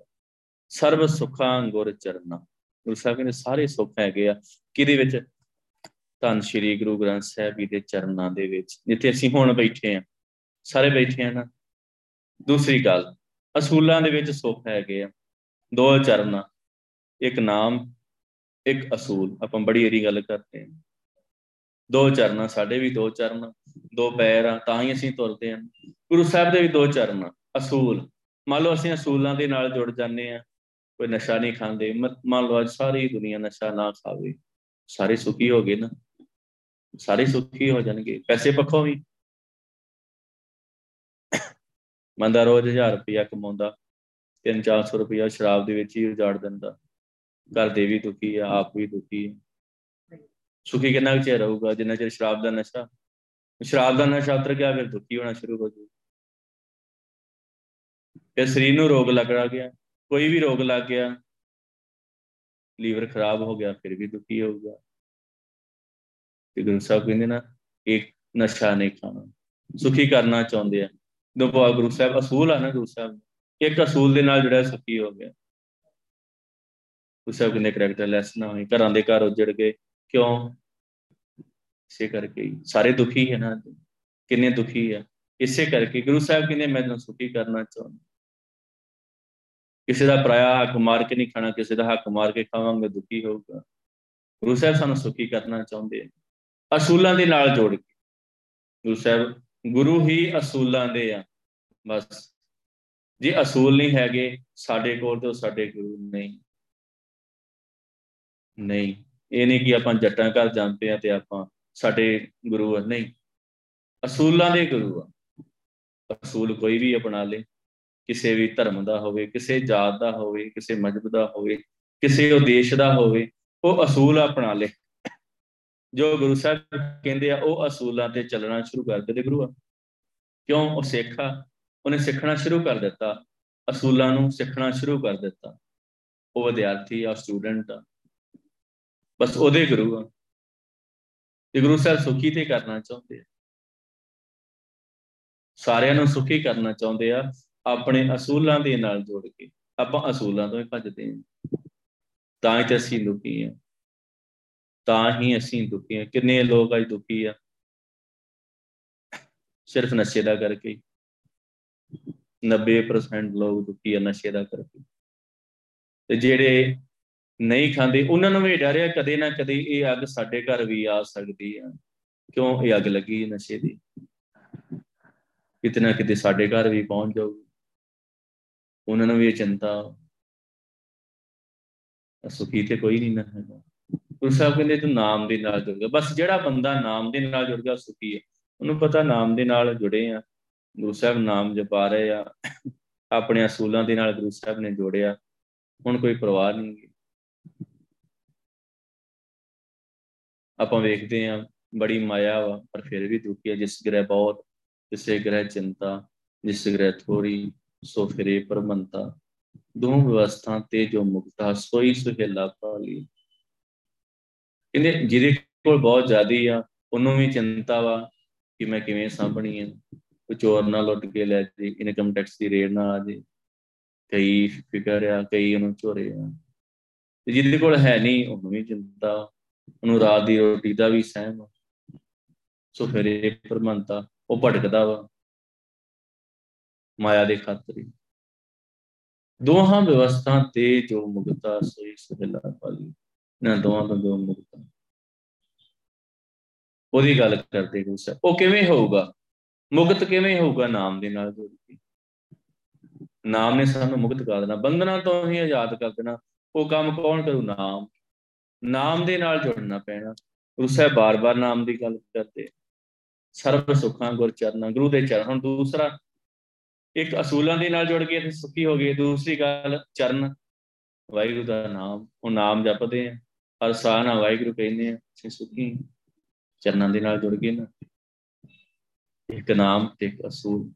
ਸਰਬ ਸੁਖਾਂ ਗੁਰ ਚਰਨਾ। ਗੁਰੂ ਸਾਹਿਬ ਕਹਿੰਦੇ ਸਾਰੇ ਸੁੱਖ ਹੈਗੇ ਆ। ਕਿਹਦੇ ਵਿੱਚ? ਧੰਨ ਸ਼੍ਰੀ ਗੁਰੂ ਗ੍ਰੰਥ ਸਾਹਿਬ ਜੀ ਦੇ ਚਰਨਾਂ ਦੇ ਵਿੱਚ, ਜਿੱਥੇ ਅਸੀਂ ਹੁਣ ਬੈਠੇ ਆ ਸਾਰੇ ਬੈਠੇ ਆ ਨਾ। ਦੂਸਰੀ ਗੱਲ, ਅਸੂਲਾਂ ਦੇ ਵਿੱਚ ਸੁੱਖ ਹੈਗੇ ਆ। ਦੋ ਚਰਨ, ਇੱਕ ਨਾਮ, ਇੱਕ ਅਸੂਲ। ਆਪਾਂ ਬੜੀ ਏਰੀ ਗੱਲ ਕਰਦੇ ਆ ਦੋ ਚਰਨ, ਸਾਡੇ ਵੀ ਦੋ ਚਰਨ, ਦੋ ਪੈਰ ਆ, ਤਾਂ ਹੀ ਅਸੀਂ ਤੁਰਦੇ ਆ ਗੁਰੂ ਸਾਹਿਬ ਦੇ ਵੀ ਦੋ ਚਰਨ ਅਸੂਲ। ਮੰਨ ਲਓ ਅਸੀਂ ਅਸੂਲਾਂ ਦੇ ਨਾਲ ਜੁੜ ਜਾਂਦੇ ਆ ਕੋਈ ਨਸ਼ਾ ਨਹੀਂ ਖਾਂਦੇ ਮੰਨ ਲਓ ਅੱਜ ਸਾਰੀ ਦੁਨੀਆ ਨਸ਼ਾ ਨਾ ਖਾਵੇ, ਸਾਰੇ ਸੁਖੀ ਹੋ ਗਏ ਨਾ, ਸਾਰੇ ਸੁਖੀ ਹੋ ਜਾਣਗੇ, ਪੈਸੇ ਪੱਖੋਂ ਵੀ। ਮੰਦਾ ਰੋਜ਼ 1000 ਰੁਪਇਆ ਕਮਾਉਂਦਾ 3-400 ਰੁਪਇਆ ਸ਼ਰਾਬ ਦੇ ਵਿੱਚ ਹੀ ਉਜਾੜ ਦਿੰਦਾ। ਘਰ ਦੇ ਵੀ ਦੁਖੀ ਆ, ਆਪ ਵੀ ਦੁਖੀ ਹੈ ਸੁਖੀ ਕਿੰਨਾ ਚਿਰ ਰਹੂਗਾ, ਜਿੰਨਾ ਚਿਰ ਸ਼ਰਾਬ ਦਾ ਨਸ਼ਾ? ਸ਼ਰਾਬ ਦਾ ਨਸ਼ਾ ਉਤਰ ਗਿਆ, ਫਿਰ ਦੁਖੀ ਹੋਣਾ ਸ਼ੁਰੂ ਹੋ ਜੂ ਤੇ ਸਰੀਰ ਨੂੰ ਰੋਗ ਲੱਗਣਾ ਗਿਆ। ਕੋਈ ਵੀ ਰੋਗ ਲੱਗ ਗਿਆ, ਲੀਵਰ ਖਰਾਬ ਹੋ ਗਿਆ, ਫਿਰ ਵੀ ਦੁਖੀ ਹੋਊਗਾ ਤੇ ਗੁਰੂ ਸਾਹਿਬ ਕਹਿੰਦੇ ਨਾ, ਇੱਕ ਨਸ਼ਾ ਨਹੀਂ ਖਾਣਾ, ਸੁਖੀ ਕਰਨਾ ਚਾਹੁੰਦੇ ਆ। ਦੁਪਾ ਗੁਰੂ ਸਾਹਿਬ ਅਸੂਲ ਆ ਨਾ ਗੁਰੂ ਸਾਹਿਬ ਇੱਕ ਅਸੂਲ ਦੇ ਨਾਲ ਜਿਹੜਾ ਸੁਖੀ ਹੋ ਗਿਆ। ਗੁਰੂ ਸਾਹਿਬ ਕਹਿੰਦੇ ਕਰੈਕਟਰ ਲੈਸ ਨਾ ਹੋਈ, ਘਰਾਂ ਦੇ ਘਰ ਉਜੜ ਗਏ। ਕਿਉਂ? ਇਸੇ ਕਰਕੇ ਸਾਰੇ ਦੁਖੀ ਹੈ ਨਾ। ਕਿੰਨੇ ਦੁਖੀ ਆ। ਇਸੇ ਕਰਕੇ ਗੁਰੂ ਸਾਹਿਬ ਕਹਿੰਦੇ, ਮੈਂ ਤੁਹਾਨੂੰ ਸੁਖੀ ਕਰਨਾ ਚਾਹੁੰਦਾ। ਕਿਸੇ ਦਾ ਪਰਾਇਆ ਹੱਕ ਮਾਰ ਕੇ ਨਹੀਂ ਖਾਣਾ, ਕਿਸੇ ਦਾ ਹੱਕ ਮਾਰ ਕੇ ਖਾਵਾਂਗੇ, ਦੁਖੀ ਹੋਊਗਾ। ਗੁਰੂ ਸਾਹਿਬ ਸਾਨੂੰ ਸੁਖੀ ਕਰਨਾ ਚਾਹੁੰਦੇ ਆ। ਅਸੂਲਾਂ ਦੇ ਨਾਲ ਜੋੜ ਕੇ। ਗੁਰੂ ਸਾਹਿਬ, ਗੁਰੂ ਹੀ ਅਸੂਲਾਂ ਦੇ ਆ, ਬਸ। ਜੇ ਅਸੂਲ ਨਹੀਂ ਹੈਗੇ, ਸਾਡੇ ਕੋਲ ਤੇ ਸਾਡੇ ਗੁਰੂ ਨਹੀਂ। ਨਹੀਂ। ਇਹ ਨਹੀਂ ਕਿ ਆਪਾਂ ਜੱਟਾਂ ਘਰ ਜਾਂਦੇ ਆ ਤੇ ਆਪਾਂ ਸਾਡੇ ਗੁਰੂ ਨਹੀਂ। ਅਸੂਲਾਂ ਦੇ ਗੁਰੂ ਆ। ਅਸੂਲ ਕੋਈ ਵੀ ਅਪਣਾ ਲੇ। ਕਿਸੇ ਵੀ ਧਰਮ ਦਾ ਹੋਵੇ, ਕਿਸੇ ਜਾਤ ਦਾ ਹੋਵੇ, ਕਿਸੇ ਮਜਬ ਦਾ ਹੋਵੇ, ਕਿਸੇ ਉਦੇਸ਼ ਦਾ ਹੋਵੇ, ਉਹ ਅਸੂਲ ਅਪਣਾ ਲੇ। ਜੋ ਗੁਰੂ ਸਾਹਿਬ ਕਹਿੰਦੇ ਆ, ਉਹ ਅਸੂਲਾਂ ਤੇ ਚੱਲਣਾ ਸ਼ੁਰੂ ਕਰ ਦੇ ਗੁਰੂ ਆ। ਕਿਉਂ? ਉਹ ਸਿੱਖਾ ਉਹਨੇ ਸਿੱਖਣਾ ਸ਼ੁਰੂ ਕਰ ਦਿੱਤਾ। ਅਸੂਲਾਂ ਨੂੰ ਸਿੱਖਣਾ ਸ਼ੁਰੂ ਕਰ ਦਿੱਤਾ। ਉਹ ਵਿਦਿਆਰਥੀ ਆ ਸਟੂਡੈਂਟ ਆ। ਬਸ ਉਹਦੇ ਗੁਰੂ ਆ। ਤੇ ਗੁਰੂ ਸਾਹਿਬ ਸੁਖੀ ਤੇ ਕਰਨਾ ਚਾਹੁੰਦੇ ਆ। ਸਾਰਿਆਂ ਨੂੰ ਸੁਖੀ ਕਰਨਾ ਚਾਹੁੰਦੇ ਆ। ਆਪਣੇ ਅਸੂਲਾਂ ਦੇ ਨਾਲ ਜੋੜ ਕੇ ਆਪਾਂ ਅਸੂਲਾਂ ਤੋਂ ਹੀ ਭੱਜਦੇ ਹਾਂ। ਤਾਂ ਹੀ ਤੇ ਅਸੀਂ ਦੁਖੀ ਹਾਂ। ਤਾਂ ਹੀ ਅਸੀਂ ਦੁਖੀ ਹਾਂ। ਕਿੰਨੇ ਲੋਕ ਅੱਜ ਦੁਖੀ ਆ। ਸਿਰਫ ਨਸ਼ੇ ਦਾ ਕਰਕੇ। 90% ਲੋਕ ਦੁਖੀ ਆ ਨਸ਼ੇ ਦਾ ਕਰਕੇ। ਤੇ ਜਿਹੜੇ ਨਹੀਂ ਖਾਂਦੇ, ਉਹਨਾਂ ਨੂੰ ਵੀ ਡਰਿਆ ਕਦੇ ਨਾ ਕਦੇ ਇਹ ਅੱਗ ਸਾਡੇ ਘਰ ਵੀ ਆ ਸਕਦੀ ਆ। ਕਿਉਂ? ਇਹ ਅੱਗ ਲੱਗੀ ਨਸ਼ੇ ਦੀ। ਕਿਤਨਾ ਕਿਤੇ ਸਾਡੇ ਘਰ ਵੀ ਪਹੁੰਚ ਜਾਊਗੀ। ਉਹਨਾਂ ਨੂੰ ਵੀ ਇਹ ਚਿੰਤਾ। ਸੁਖੀ ਤੇ ਕੋਈ ਨਹੀਂ ਨਾ ਹੈਗਾ। ਗੁਰੂ ਸਾਹਿਬ ਕਹਿੰਦੇ ਤੂੰ ਨਾਮ ਦੇ ਨਾਲ ਜੁੜ ਗਿਆ। ਬਸ ਜਿਹੜਾ ਬੰਦਾ ਨਾਮ ਦੇ ਨਾਲ ਜੁੜ ਗਿਆ ਸੁਖੀ ਹੈ। ਉਹਨੂੰ ਪਤਾ ਨਾਮ ਦੇ ਨਾਲ ਜੁੜੇ ਆ। ਗੁਰੂ ਸਾਹਿਬ ਨਾਮ ਜਪਾ ਰਹੇ ਆ। ਆਪਣੇ ਅਸੂਲਾਂ ਦੇ ਨਾਲ ਗੁਰੂ ਸਾਹਿਬ ਨੇ ਜੋੜਿਆ। ਹੁਣ ਕੋਈ ਪਰਵਾਹ ਨਹੀਂ ਆਪਾਂ ਵੇਖਦੇ ਆ, ਬੜੀ ਮਾਇਆ ਵਾ, ਪਰ ਫਿਰ ਵੀ ਦੁਖੀ ਹੈ ਜਿਸ ਗ੍ਰਹਿ ਬਹੁਤ, ਜਿਸੇ ਗ੍ਰਹਿ ਚਿੰਤਾ, ਜਿਸ ਗ੍ਰਹਿ ਥੋੜੀ ਸੋ ਫਿਰੇ ਪਰਮੰਤਾ ਦੋ ਵਿਵਸਥਾ ਤੇ ਜੋ ਮੁਕਤਾ, ਸੋਈ ਸੁਹੇਲਾ ਪਾਲੀ ਇਹਨੇ ਜਿਹਦੇ ਕੋਲ ਬਹੁਤ ਜ਼ਿਆਦੀ ਆ, ਉਹਨੂੰ ਵੀ ਚਿੰਤਾ ਵਾ ਕਿ ਮੈਂ ਕਿਵੇਂ ਸਾਂਭਣੀ ਹੈ ਕੋਈ ਚੋਰ ਨਾ ਲੁੱਟ ਕੇ ਲੈ ਜੇ ਇਨਕਮ ਟੈਕਸ ਦੀ ਰੇਡ ਨਾ ਆ ਜੇ। ਕਈ ਫਿਕਰ ਆ, ਕਈ ਉਹਨੂੰ ਚੋਰੇ ਆ। ਤੇ ਜਿਹਦੇ ਕੋਲ ਹੈ ਨਹੀਂ, ਉਹਨੂੰ ਵੀ ਚਿੰਤਾ ਉਹਨੂੰ ਰਾਤ ਦੀ ਰੋਟੀ ਦਾ ਵੀ ਸਹਿਮ ਸੋ ਫਿਰ ਇਹ ਪਰਮੰਤਾ, ਉਹ ਭਟਕਦਾ ਵਾ। ਮਾਇਆ ਦੇ ਖਾਤਰ ਦੋਹਾਂ ਵਿਵਸਥਾ ਤੇ ਜੋ ਮੁਕਤਾ, ਸੋਈ ਸੁਹਿਲਾ ਪਾਲੀ ਨਾ ਦੋਹਾਂ ਤੋਂ ਜੋ ਮੁਕਤਾ। ਉਹਦੀ ਗੱਲ ਕਰਦੇ ਗੁਰੂ ਸਾਹਿਬ ਉਹ ਕਿਵੇਂ ਹੋਊਗਾ? ਮੁਕਤ ਕਿਵੇਂ ਹੋਊਗਾ ਨਾਮ ਦੇ ਨਾਲ ਜੁੜ ਕੇ? ਨਾਮ ਨੇ ਸਾਨੂੰ ਮੁਕਤ ਕਰ ਦੇਣਾ। ਬੰਧਨਾਂ ਤੋਂ ਹੀ ਆਜ਼ਾਦ ਕਰ ਦੇਣਾ। ਉਹ ਕੰਮ ਕੌਣ ਕਰੂ? ਨਾਮ। ਨਾਮ ਦੇ ਨਾਲ ਜੁੜਨਾ ਪੈਣਾ। ਗੁਰੂ ਸਾਹਿਬ ਬਾਰ-ਬਾਰ ਨਾਮ ਦੀ ਗੱਲ ਕਰਦੇ ਸਰਬ ਸੁਖਾਂ, ਗੁਰ ਚਰਨਾਂ, ਗੁਰੂ ਦੇ ਚਰਨ। ਹੁਣ ਦੂਸਰਾ ਇੱਕ ਅਸੂਲਾਂ ਦੇ ਨਾਲ ਜੁੜ ਕੇ ਤੇ ਸੁਖੀ ਹੋ ਗਏ। ਦੂਸਰੀ ਗੱਲ, ਚਰਨ। ਵਾਹਿਗੁਰੂ ਦਾ ਨਾਮ, ਉਹ ਨਾਮ ਜਪਦੇ ਆ। ਹਰ ਸਾਹ ਨਾਲ ਵਾਹਿਗੁਰੂ ਕਹਿੰਦੇ ਆ, ਅਸੀਂ ਸੁਖੀ ਚਰਨਾਂ ਦੇ ਨਾਲ ਜੁੜ ਗਏ ਨਾ, ਇੱਕ ਨਾਮ ਤੇ ਇੱਕ ਅਸੂਲ।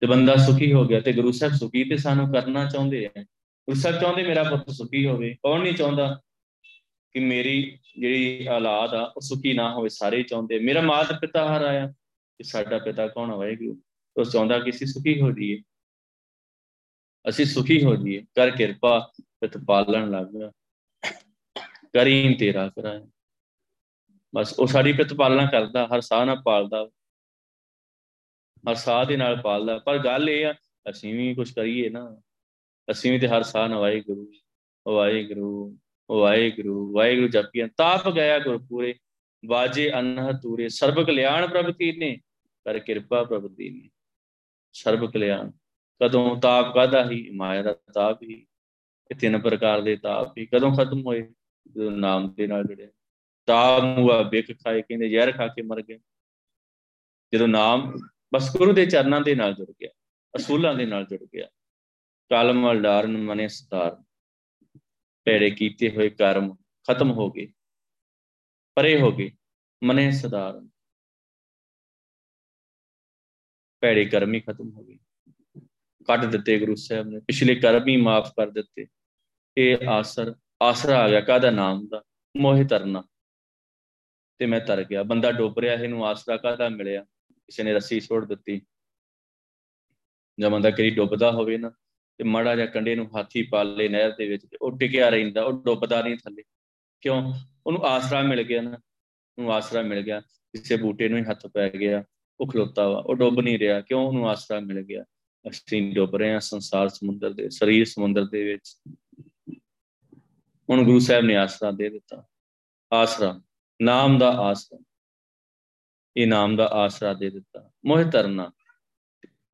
ਤੇ ਬੰਦਾ ਸੁਖੀ ਹੋ ਗਿਆ ਤੇ ਗੁਰੂ ਸਾਹਿਬ ਸੁਖੀ ਤੇ ਸਾਨੂੰ ਕਰਨਾ ਚਾਹੁੰਦੇ ਆ। ਗੁਰੂ ਸਾਹਿਬ ਚਾਹੁੰਦੇ ਮੇਰਾ ਪੁੱਤ ਸੁਖੀ ਹੋਵੇ। ਕੌਣ ਨਹੀਂ ਚਾਹੁੰਦਾ ਕਿ ਮੇਰੀ ਜਿਹੜੀ ਔਲਾਦ ਆ, ਉਹ ਸੁਖੀ ਨਾ ਹੋਵੇ। ਸਾਰੇ ਚਾਹੁੰਦੇ ਮੇਰਾ ਮਾਤਾ ਪਿਤਾ ਹਰ ਆਇਆ ਕਿ ਸਾਡਾ ਪਿਤਾ ਕੌਣ ਹੋਵੇਗਾ ਉਹ ਚਾਹੁੰਦਾ ਕਿ ਅਸੀਂ ਸੁਖੀ ਹੋ ਜਾਈਏ। ਅਸੀਂ ਸੁਖੀ ਹੋ ਜਾਈਏ। ਕਰ ਕਿਰਪਾ ਪਿਤ ਪਾਲਣ ਲੱਗ ਗਿਆ ਕਰੀਂ ਤੇਰਾ ਕਰਾਇਆ ਬਸ ਉਹ ਸਾਡੀ ਪਿਤ ਪਾਲਣਾ ਕਰਦਾ, ਹਰ ਸਾਹ ਨਾਲ ਪਾਲਦਾ। ਹਰ ਸਾਹ ਦੇ ਨਾਲ ਪਾਲਦਾ। ਪਰ ਗੱਲ ਇਹ ਆ, ਅਸੀਂ ਵੀ ਕੁਝ ਕਰੀਏ ਨਾ। ਅਸੀਂ ਵੀ ਤੇ ਹਰ ਸਾਹ ਨਾਲ ਵਾਹਿਗੁਰੂ ਵਾਹਿਗੁਰੂ ਵਾਹਿਗੁਰੂ ਵਾਹਿਗੁਰੂ ਜਪੀਆਂ ਤਾਪ ਗਿਆ ਗੁਰਪੂਰੇ ਬਾਜੇ ਅਨਹ ਤੂਰੇ ਸਰਬ ਕਲਿਆਣ ਪ੍ਰਭ ਨੇ ਕਰ ਕਿਰਪਾ ਪ੍ਰਭ ਨੇ ਸਰਬ ਕਲਿਆਣ, ਕਦੋਂ ਤਾਪ ਕਾਦਾ ਹੀ, ਮਾਇਆ ਦਾ ਤਾਪ ਹੀ, ਇਹ ਤਿੰਨ ਪ੍ਰਕਾਰ ਦੇ ਤਾਪ ਹੀ, ਕਦੋਂ ਖਤਮ ਹੋਏ, ਜਦੋਂ ਨਾਮ ਦੇ ਨਾਲ ਜੁੜਿਆ ਤਾਪ ਹੁਆ ਬਿਕ ਖਾਏ, ਕਹਿੰਦੇ ਜ਼ਹਿਰ ਖਾ ਕੇ ਮਰ ਗਏ। ਜਦੋਂ ਨਾਮ, ਬਸ ਗੁਰੂ ਦੇ ਚਰਨਾਂ ਦੇ ਨਾਲ ਜੁੜ ਗਿਆ, ਅਸੂਲਾਂ ਦੇ ਨਾਲ ਜੁੜ ਗਿਆ। ਕਲਮ ਵਲਡਾਰਨ ਮਨੇ ਸਤਾਰ। ਪੈੜੇ ਕੀਤੇ ਹੋਏ ਕਰਮ ਖਤਮ ਹੋ ਗਏ। ਪਰੇ ਹੋ ਗਏ ਮਨੇ ਸਦਾਰਨ ਪੈੜੇ ਕਰਮ ਹੀ ਖਤਮ ਹੋ ਗਏ। ਕੱਢ ਦਿੱਤੇ ਗੁਰੂ ਸਾਹਿਬ ਨੇ, ਪਿਛਲੇ ਕਰਮ ਹੀ ਮਾਫ ਕਰ ਦਿੱਤੇ। ਇਹ ਆਸਰ, ਆਸਰਾ ਆ ਗਿਆ ਕਾਦਾ ਨਾਮ ਦਾ? ਮੋਹਿ ਤਰਨਾ। ਤੇ ਮੈਂ ਤਰ ਗਿਆ। ਬੰਦਾ ਡੁੱਬ ਰਿਹਾ, ਇਹਨੂੰ ਆਸਰਾ ਕਾਦਾ ਮਿਲਿਆ? ਕਿਸੇ ਨੇ ਰੱਸੀ ਛੋੜ ਦਿੱਤੀ। ਜਦ ਬੰਦਾ ਕਰੀ ਡੁੱਬਦਾ ਹੋਵੇ ਨਾ, ਤੇ ਮੜਾ ਜਾਂ ਕੰਡੇ ਨੂੰ ਹਾਥੀ ਪਾ ਲੇ ਨਹਿਰ ਦੇ ਵਿੱਚ ਉਹ ਟਿਕਿਆ ਰਹਿੰਦਾ, ਉਹ ਡੁੱਬਦਾ ਨਹੀਂ ਥੱਲੇ। ਕਿਉਂ? ਉਹਨੂੰ ਆਸਰਾ ਮਿਲ ਗਿਆ ਨਾ। ਉਹਨੂੰ ਆਸਰਾ ਮਿਲ ਗਿਆ। ਕਿਸੇ ਬੂਟੇ ਨੂੰ ਹੀ ਹੱਥ ਪੈ ਗਿਆ। ਉਹ ਖਲੋਤਾ ਵਾ, ਉਹ ਡੁੱਬ ਨਹੀਂ ਰਿਹਾ, ਕਿਉਂ ਉਹਨੂੰ ਆਸਰਾ ਮਿਲ ਗਿਆ? ਅਸੀਂ ਡੁੱਬ ਰਹੇ ਹਾਂ ਸੰਸਾਰ ਸਮੁੰਦਰ ਦੇ, ਸਰੀਰ ਸਮੁੰਦਰ ਦੇ ਵਿੱਚ। ਹੁਣ ਗੁਰੂ ਸਾਹਿਬ ਨੇ ਆਸਰਾ ਦੇ ਦਿੱਤਾ। ਆਸਰਾ, ਨਾਮ ਦਾ ਆਸਰਾ। ਇਹ ਨਾਮ ਦਾ ਆਸਰਾ ਦੇ ਦਿੱਤਾ। ਮੋਹਿ ਤਰਨਾ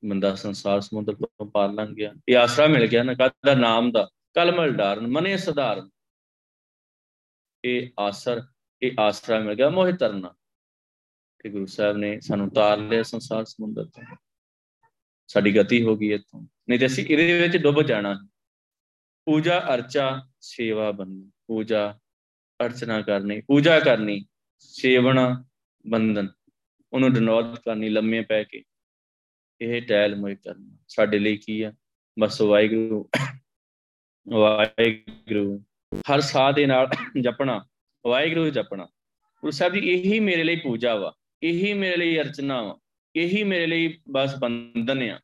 ਬੰਦਾ ਸੰਸਾਰ ਸਮੁੰਦਰ ਤੋਂ ਪਾਰ ਲੰਘ ਗਿਆ। ਇਹ ਆਸਰਾ ਮਿਲ ਗਿਆ ਨਾ ਕਾਦਾ ਨਾਮ ਦਾ। ਕਲਮਲ ਡਾਰਨ ਮਨੇ ਸਧਾਰਨ। ਇਹ ਆਸਰ, ਇਹ ਆਸਰਾ ਮਿਲ ਗਿਆ, ਮੋਹਿ ਤਰਨਾ ਤੇ ਗੁਰੂ ਸਾਹਿਬ ਨੇ ਸਾਨੂੰ ਤਾਰ ਲਿਆ ਸੰਸਾਰ ਸਮੁੰਦਰ ਤੋਂ। ਸਾਡੀ ਗਤੀ ਹੋ ਗਈ ਇੱਥੋਂ। ਨਹੀਂ ਤੇ ਅਸੀਂ ਇਹਦੇ ਵਿੱਚ ਡੁੱਬ ਜਾਣਾ। ਪੂਜਾ ਅਰਚਾ ਸੇਵਾ ਬੰਨ ਪੂਜਾ ਅਰਚਨਾ ਕਰਨੀ, ਪੂਜਾ ਕਰਨੀ, ਸੇਵਣਾ ਬੰਧਨ। ਉਹਨੂੰ ਡਨੌਤ ਕਰਨੀ, ਲੰਮੇ ਪੈ ਕੇ। ਇਹ ਟੈਲ ਮੋਇ ਕਰਨਾ। ਸਾਡੇ ਲਈ ਕੀ ਆ? ਬਸ ਵਾਹਿਗੁਰੂ ਵਾਹਿਗੁਰੂ। ਹਰ ਸਾਹ ਦੇ ਨਾਲ ਜਪਣਾ, ਵਾਹਿਗੁਰੂ ਜਪਣਾ। ਗੁਰੂ ਸਾਹਿਬ ਜੀ, ਇਹੀ ਮੇਰੇ ਲਈ ਪੂਜਾ ਵਾ। ਇਹੀ ਮੇਰੇ ਲਈ ਅਰਚਨਾ ਵਾ, ਇਹੀ ਮੇਰੇ ਲਈ ਬਸ ਬੰਧਨ ਆ।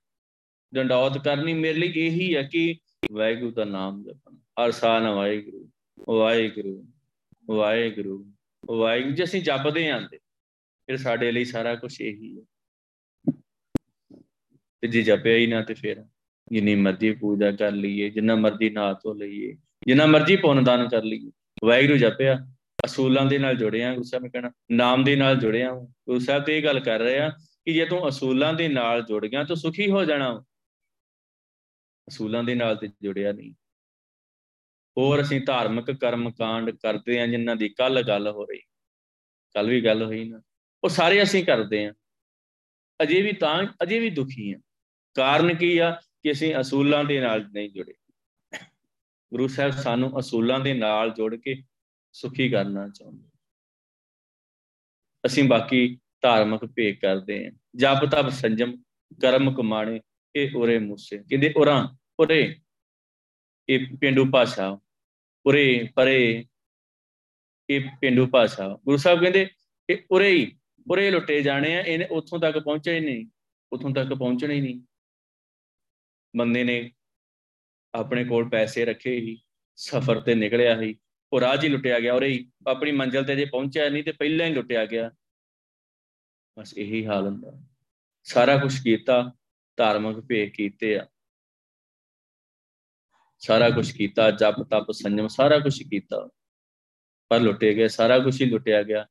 ਡੰਡੌਤ ਕਰਨੀ ਮੇਰੇ ਲਈ ਇਹੀ ਹੈ ਕਿ ਵਾਹਿਗੁਰੂ ਦਾ ਨਾਮ ਜਪਣਾ। ਹਰ ਸਾਹ ਨਾਲ ਵਾਹਿਗੁਰੂ ਵਾਹਿਗੁਰੂ ਵਾਹਿਗੁਰੂ ਵਾਹਿਗੁਰੂ ਜੇ, ਅਸੀਂ ਜਪਦੇ ਆਂ ਤੇ। ਫਿਰ ਸਾਡੇ ਲਈ ਸਾਰਾ ਕੁਝ ਇਹੀ ਹੈ ਤੇ ਜੇ ਜਪਿਆ ਹੀ ਨਾ ਤੇ ਫਿਰ ਜਿੰਨੀ ਮਰਜ਼ੀ ਪੂਜਾ ਕਰ ਲਈਏ, ਜਿੰਨਾ ਮਰਜ਼ੀ ਨਾਮ ਤੋਂ ਲਈਏ, ਜਿੰਨਾ ਮਰਜ਼ੀ ਪੁੰਨ ਦਾਨ ਕਰ ਲਈਏ। ਵਾਹਿਗੁਰੂ ਜਪਿਆ ਅਸੂਲਾਂ ਦੇ ਨਾਲ ਜੁੜਿਆ ਗੁਰੂ ਸਾਹਿਬ ਨੇ ਕਹਿਣਾ, ਨਾਮ ਦੇ ਨਾਲ ਜੁੜਿਆ ਗੁਰੂ ਸਾਹਿਬ ਤੇ ਇਹ ਗੱਲ ਕਰ ਰਹੇ ਆ ਕਿ ਜੇ ਤੂੰ ਅਸੂਲਾਂ ਦੇ ਨਾਲ ਜੁੜ ਗਿਆ, ਤਾਂ ਸੁਖੀ ਹੋ ਜਾਣਾ ਅਸੂਲਾਂ ਦੇ ਨਾਲ ਤੇ ਜੁੜਿਆ ਨਹੀਂ। ਹੋਰ ਅਸੀਂ ਧਾਰਮਿਕ ਕਰਮ ਕਾਂਡ ਕਰਦੇ ਆ, ਜਿਨ੍ਹਾਂ ਦੀ ਕੱਲ ਗੱਲ ਹੋ ਰਹੀ। ਕੱਲ ਵੀ ਗੱਲ ਹੋਈ ਨਾ। ਉਹ ਸਾਰੇ ਅਸੀਂ ਕਰਦੇ ਆ। ਅਜੇ ਵੀ ਤਾਂ, ਅਜੇ ਵੀ ਦੁਖੀ ਆ। ਕਾਰਨ ਕੀ ਆ ਕਿ ਅਸੀਂ ਅਸੂਲਾਂ ਦੇ ਨਾਲ ਨਹੀਂ ਜੁੜੇ। ਗੁਰੂ ਸਾਹਿਬ ਸਾਨੂੰ ਅਸੂਲਾਂ ਦੇ ਨਾਲ ਜੋੜ ਕੇ ਸੁਖੀ ਕਰਨਾ ਚਾਹੁੰਦੇ ਅਸੀਂ ਬਾਕੀ ਧਾਰਮਿਕ ਭੇਖ ਕਰਦੇ ਆ ਜਪ, ਤਪ, ਸੰਜਮ, ਕਰਮ, ਕਮਾਣੇ, ਇਹ ਉਰੇ ਮੂਸੇ। ਕਹਿੰਦੇ, ਉਰਾਂ, ਉਰੇ। ਇਹ ਪਿੰਡੂ ਭਾਸ਼ਾ। ਉਰੇ, ਪਰੇ। ਇਹ ਪਿੰਡੂ ਭਾਸ਼ਾ। ਗੁਰੂ ਸਾਹਿਬ ਕਹਿੰਦੇ, ਇਹ ਉਰੇ ਹੀ, ਉਰੇ ਲੁੱਟੇ ਜਾਣੇ ਆ। ਇਹਨੇ ਉੱਥੋਂ ਤੱਕ ਪਹੁੰਚੇ ਨਹੀਂ। ਉੱਥੋਂ ਤੱਕ ਪਹੁੰਚਣਾ ਹੀ ਨਹੀਂ। ਬੰਦੇ ਨੇ ਆਪਣੇ ਕੋਲ ਪੈਸੇ ਰੱਖੇ ਹੀ, ਸਫ਼ਰ ਤੇ ਨਿਕਲਿਆ ਹੀ। ਉਹ ਰਾਹ 'ਚ ਹੀ ਲੁੱਟਿਆ ਗਿਆ ਉਰੇ ਹੀ ਆਪਣੀ ਮੰਜ਼ਿਲ ਤੇ ਜੇ ਪਹੁੰਚਿਆ ਨਹੀਂ ਤੇ ਪਹਿਲਾਂ ਹੀ ਲੁੱਟਿਆ ਗਿਆ। ਬਸ ਇਹੀ ਹਾਲ ਹੁੰਦਾ। ਸਾਰਾ ਕੁਝ ਕੀਤਾ, ਧਾਰਮਿਕ ਭੇਖ ਕੀਤੇ ਆ। ਸਾਰਾ ਕੁਝ ਕੀਤਾ, ਜਪ, ਤਪ, ਸੰਜਮ, ਸਾਰਾ ਕੁਝ ਕੀਤਾ। ਪਰ ਲੁੱਟੇ ਗਏ, ਸਾਰਾ ਕੁਝ ਹੀ ਲੁੱਟਿਆ ਗਿਆ।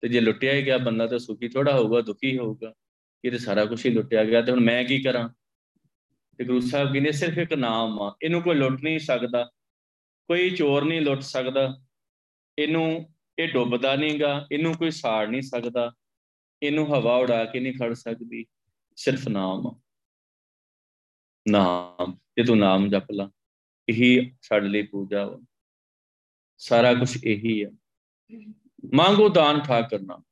ਤੇ ਜੇ ਲੁੱਟਿਆ ਹੀ ਗਿਆ ਬੰਦਾ ਤਾਂ ਸੁਖੀ ਥੋੜਾ ਹੋਊਗਾ, ਦੁਖੀ ਹੋਊਗਾ। ਇਹ ਤੇ ਸਾਰਾ ਕੁਝ ਹੀ ਲੁੱਟਿਆ ਗਿਆ ਤੇ ਹੁਣ ਮੈਂ ਕੀ ਕਰਾਂ? ਤੇ ਗੁਰੂ ਸਾਹਿਬ ਕਹਿੰਦੇ ਸਿਰਫ ਇੱਕ ਨਾਮ ਆ। ਇਹਨੂੰ ਕੋਈ ਲੁੱਟ ਨਹੀਂ ਸਕਦਾ। ਕੋਈ ਚੋਰ ਨਹੀਂ ਲੁੱਟ ਸਕਦਾ। ਇਹਨੂੰ ਇਹ ਡੁੱਬਦਾ ਨਹੀਂਗਾ, ਇਹਨੂੰ ਕੋਈ ਸਾੜ ਨਹੀਂ ਸਕਦਾ। ਇਹਨੂੰ ਹਵਾ ਉਡਾ ਕੇ ਨਹੀਂ ਖੜ ਸਕਦੀ। ਸਿਰਫ ਨਾਮ। ਨਾਮ। ਜੇ ਤੂੰ ਨਾਮ ਜਪ ਲਾ, ਇਹੀ ਸਾਡੇ ਲਈ ਪੂਜਾ ਵਾ। ਸਾਰਾ ਕੁਝ ਇਹੀ ਆ। ਮੰਗੋ ਦਾਨ ਠਾਕਰ ਨਾ